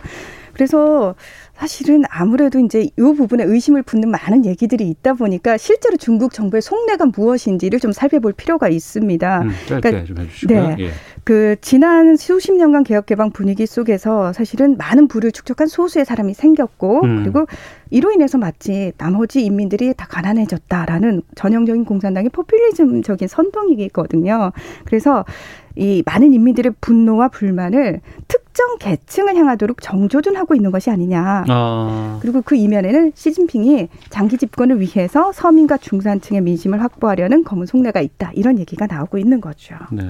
그래서 사실은 아무래도 이제 이 부분에 의심을 품는 많은 얘기들이 있다 보니까 실제로 중국 정부의 속내가 무엇인지를 좀 살펴볼 필요가 있습니다. 음, 짧게 그러니까, 좀 해주시고요. 네. 예. 그 지난 수십 년간 개혁 개방 분위기 속에서 사실은 많은 부를 축적한 소수의 사람이 생겼고 음. 그리고 이로 인해서 마치 나머지 인민들이 다 가난해졌다라는 전형적인 공산당의 포퓰리즘적인 선동이거든요. 그래서 이 많은 인민들의 분노와 불만을 특정 계층을 향하도록 정조준하고 있는 것이 아니냐. 아. 그리고 그 이면에는 시진핑이 장기 집권을 위해서 서민과 중산층의 민심을 확보하려는 검은 속내가 있다. 이런 얘기가 나오고 있는 거죠. 네.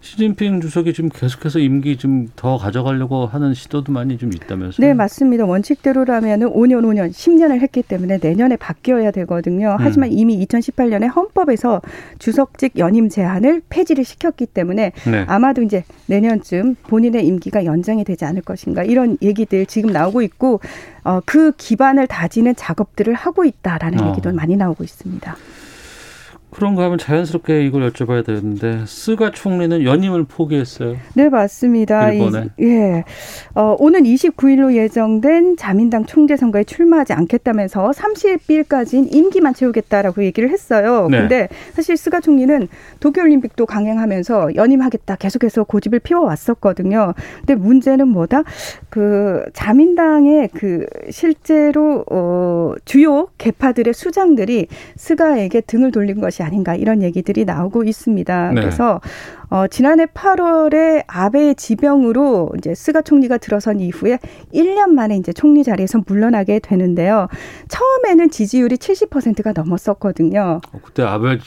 시진핑 주석이 지금 계속해서 임기 좀 더 가져가려고 하는 시도도 많이 좀 있다면서요? 네, 맞습니다. 원칙대로라면 은 5년, 5년, 10년을 했기 때문에 내년에 바뀌어야 되거든요. 음. 하지만 이미 2018년에 헌법에서 주석직 연임 제한을 폐지를 시켰기 때문에 네. 아마도 이제 내년쯤 본인의 임기가 연장이 되지 않을 것인가 이런 얘기들 지금 나오고 있고 어, 그 기반을 다지는 작업들을 하고 있다라는 어. 얘기도 많이 나오고 있습니다. 그런가 하면 자연스럽게 이걸 여쭤봐야 되는데 스가 총리는 연임을 포기했어요. 네 맞습니다. 일본에. 이, 예. 어, 오는 29일로 예정된 자민당 총재 선거에 출마하지 않겠다면서 30일까지는 임기만 채우겠다라고 얘기를 했어요. 네. 근데 사실 스가 총리는 도쿄올림픽도 강행하면서 연임하겠다 계속해서 고집을 피워왔었거든요. 근데 문제는 뭐다? 그 자민당의 그 실제로 어, 주요 계파들의 수장들이 스가에게 등을 돌린 것이 아닌가 이런 얘기들이 나오고 있습니다. 네. 그래서 어, 지난해 8월에 아베의 지병으로 이제 스가 총리가 들어선 이후에 1년 만에 이제 총리 자리에서 물러나게 되는데요. 처음에는 지지율이 70%가 넘었었거든요. 어, 그때 아베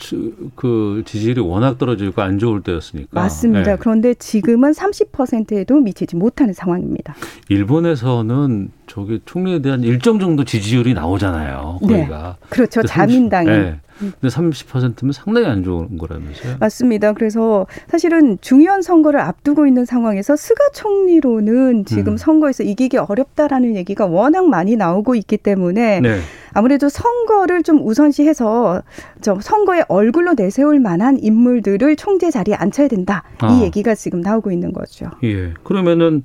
그 지지율이 워낙 떨어지고 안 좋을 때였으니까. 맞습니다. 네. 그런데 지금은 30%에도 미치지 못하는 상황입니다. 일본에서는 저기 총리에 대한 일정 정도 지지율이 나오잖아요. 거기가. 네. 그렇죠. 자민당이. 네. 근데 30%면 상당히 안 좋은 거라면서요? 맞습니다. 그래서 사실은 중요한 선거를 앞두고 있는 상황에서 스가 총리로는 지금 음. 선거에서 이기기 어렵다라는 얘기가 워낙 많이 나오고 있기 때문에 네. 아무래도 선거를 좀 우선시해서 좀 선거에 얼굴로 내세울 만한 인물들을 총재 자리에 앉혀야 된다. 아. 이 얘기가 지금 나오고 있는 거죠. 예. 그러면은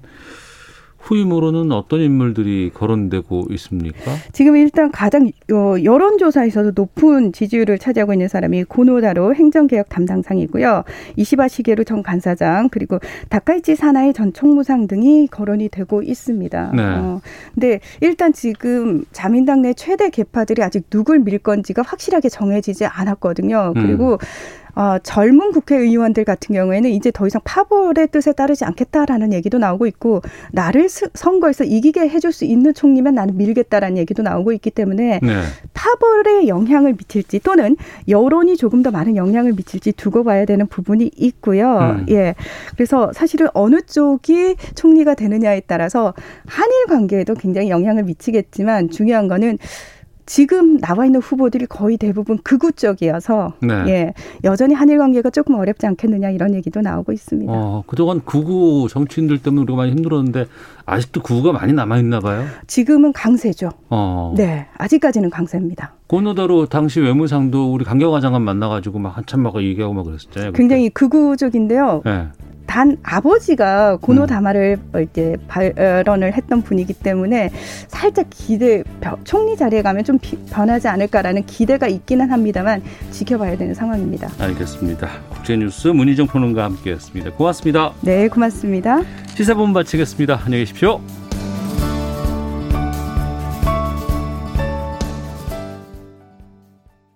후임으로는 어떤 인물들이 거론되고 있습니까? 지금 일단 가장 여론조사에서도 높은 지지율을 차지하고 있는 사람이 고노다로 행정개혁 담당상이고요. 이시바 시게루 전 간사장 그리고 다카이치 사나이 전 총무상 등이 거론이 되고 있습니다. 네. 어, 근데 일단 지금 자민당 내 최대 개파들이 아직 누굴 밀 건지가 확실하게 정해지지 않았거든요. 그리고 음. 어, 젊은 국회의원들 같은 경우에는 이제 더 이상 파벌의 뜻에 따르지 않겠다라는 얘기도 나오고 있고 나를 스, 선거에서 이기게 해줄 수 있는 총리면 나는 밀겠다라는 얘기도 나오고 있기 때문에 네. 파벌에 영향을 미칠지 또는 여론이 조금 더 많은 영향을 미칠지 두고 봐야 되는 부분이 있고요. 음. 예. 그래서 사실은 어느 쪽이 총리가 되느냐에 따라서 한일 관계에도 굉장히 영향을 미치겠지만 중요한 거는 지금 나와 있는 후보들이 거의 대부분 극우 쪽이어서 네. 예 여전히 한일 관계가 조금 어렵지 않겠느냐 이런 얘기도 나오고 있습니다. 어, 그동안 극우 정치인들 때문에 우리가 많이 힘들었는데 아직도 극우가 많이 남아 있나 봐요. 지금은 강세죠. 어. 네, 아직까지는 강세입니다. 고노다로 당시 외무상도 우리 강경화 장관 만나가지고 막 한참 막 얘기하고 막 그랬었잖아요. 굉장히 극우적인데요. 네. 단 아버지가 고노 다마를 음. 이제 발언을 했던 분이기 때문에 살짝 기대 총리 자리에 가면 좀 변하지 않을까라는 기대가 있기는 합니다만 지켜봐야 되는 상황입니다. 알겠습니다. 국제뉴스 문희정 평론가 함께했습니다. 고맙습니다. 네, 고맙습니다. 시사본 마치겠습니다. 안녕히 계십시오.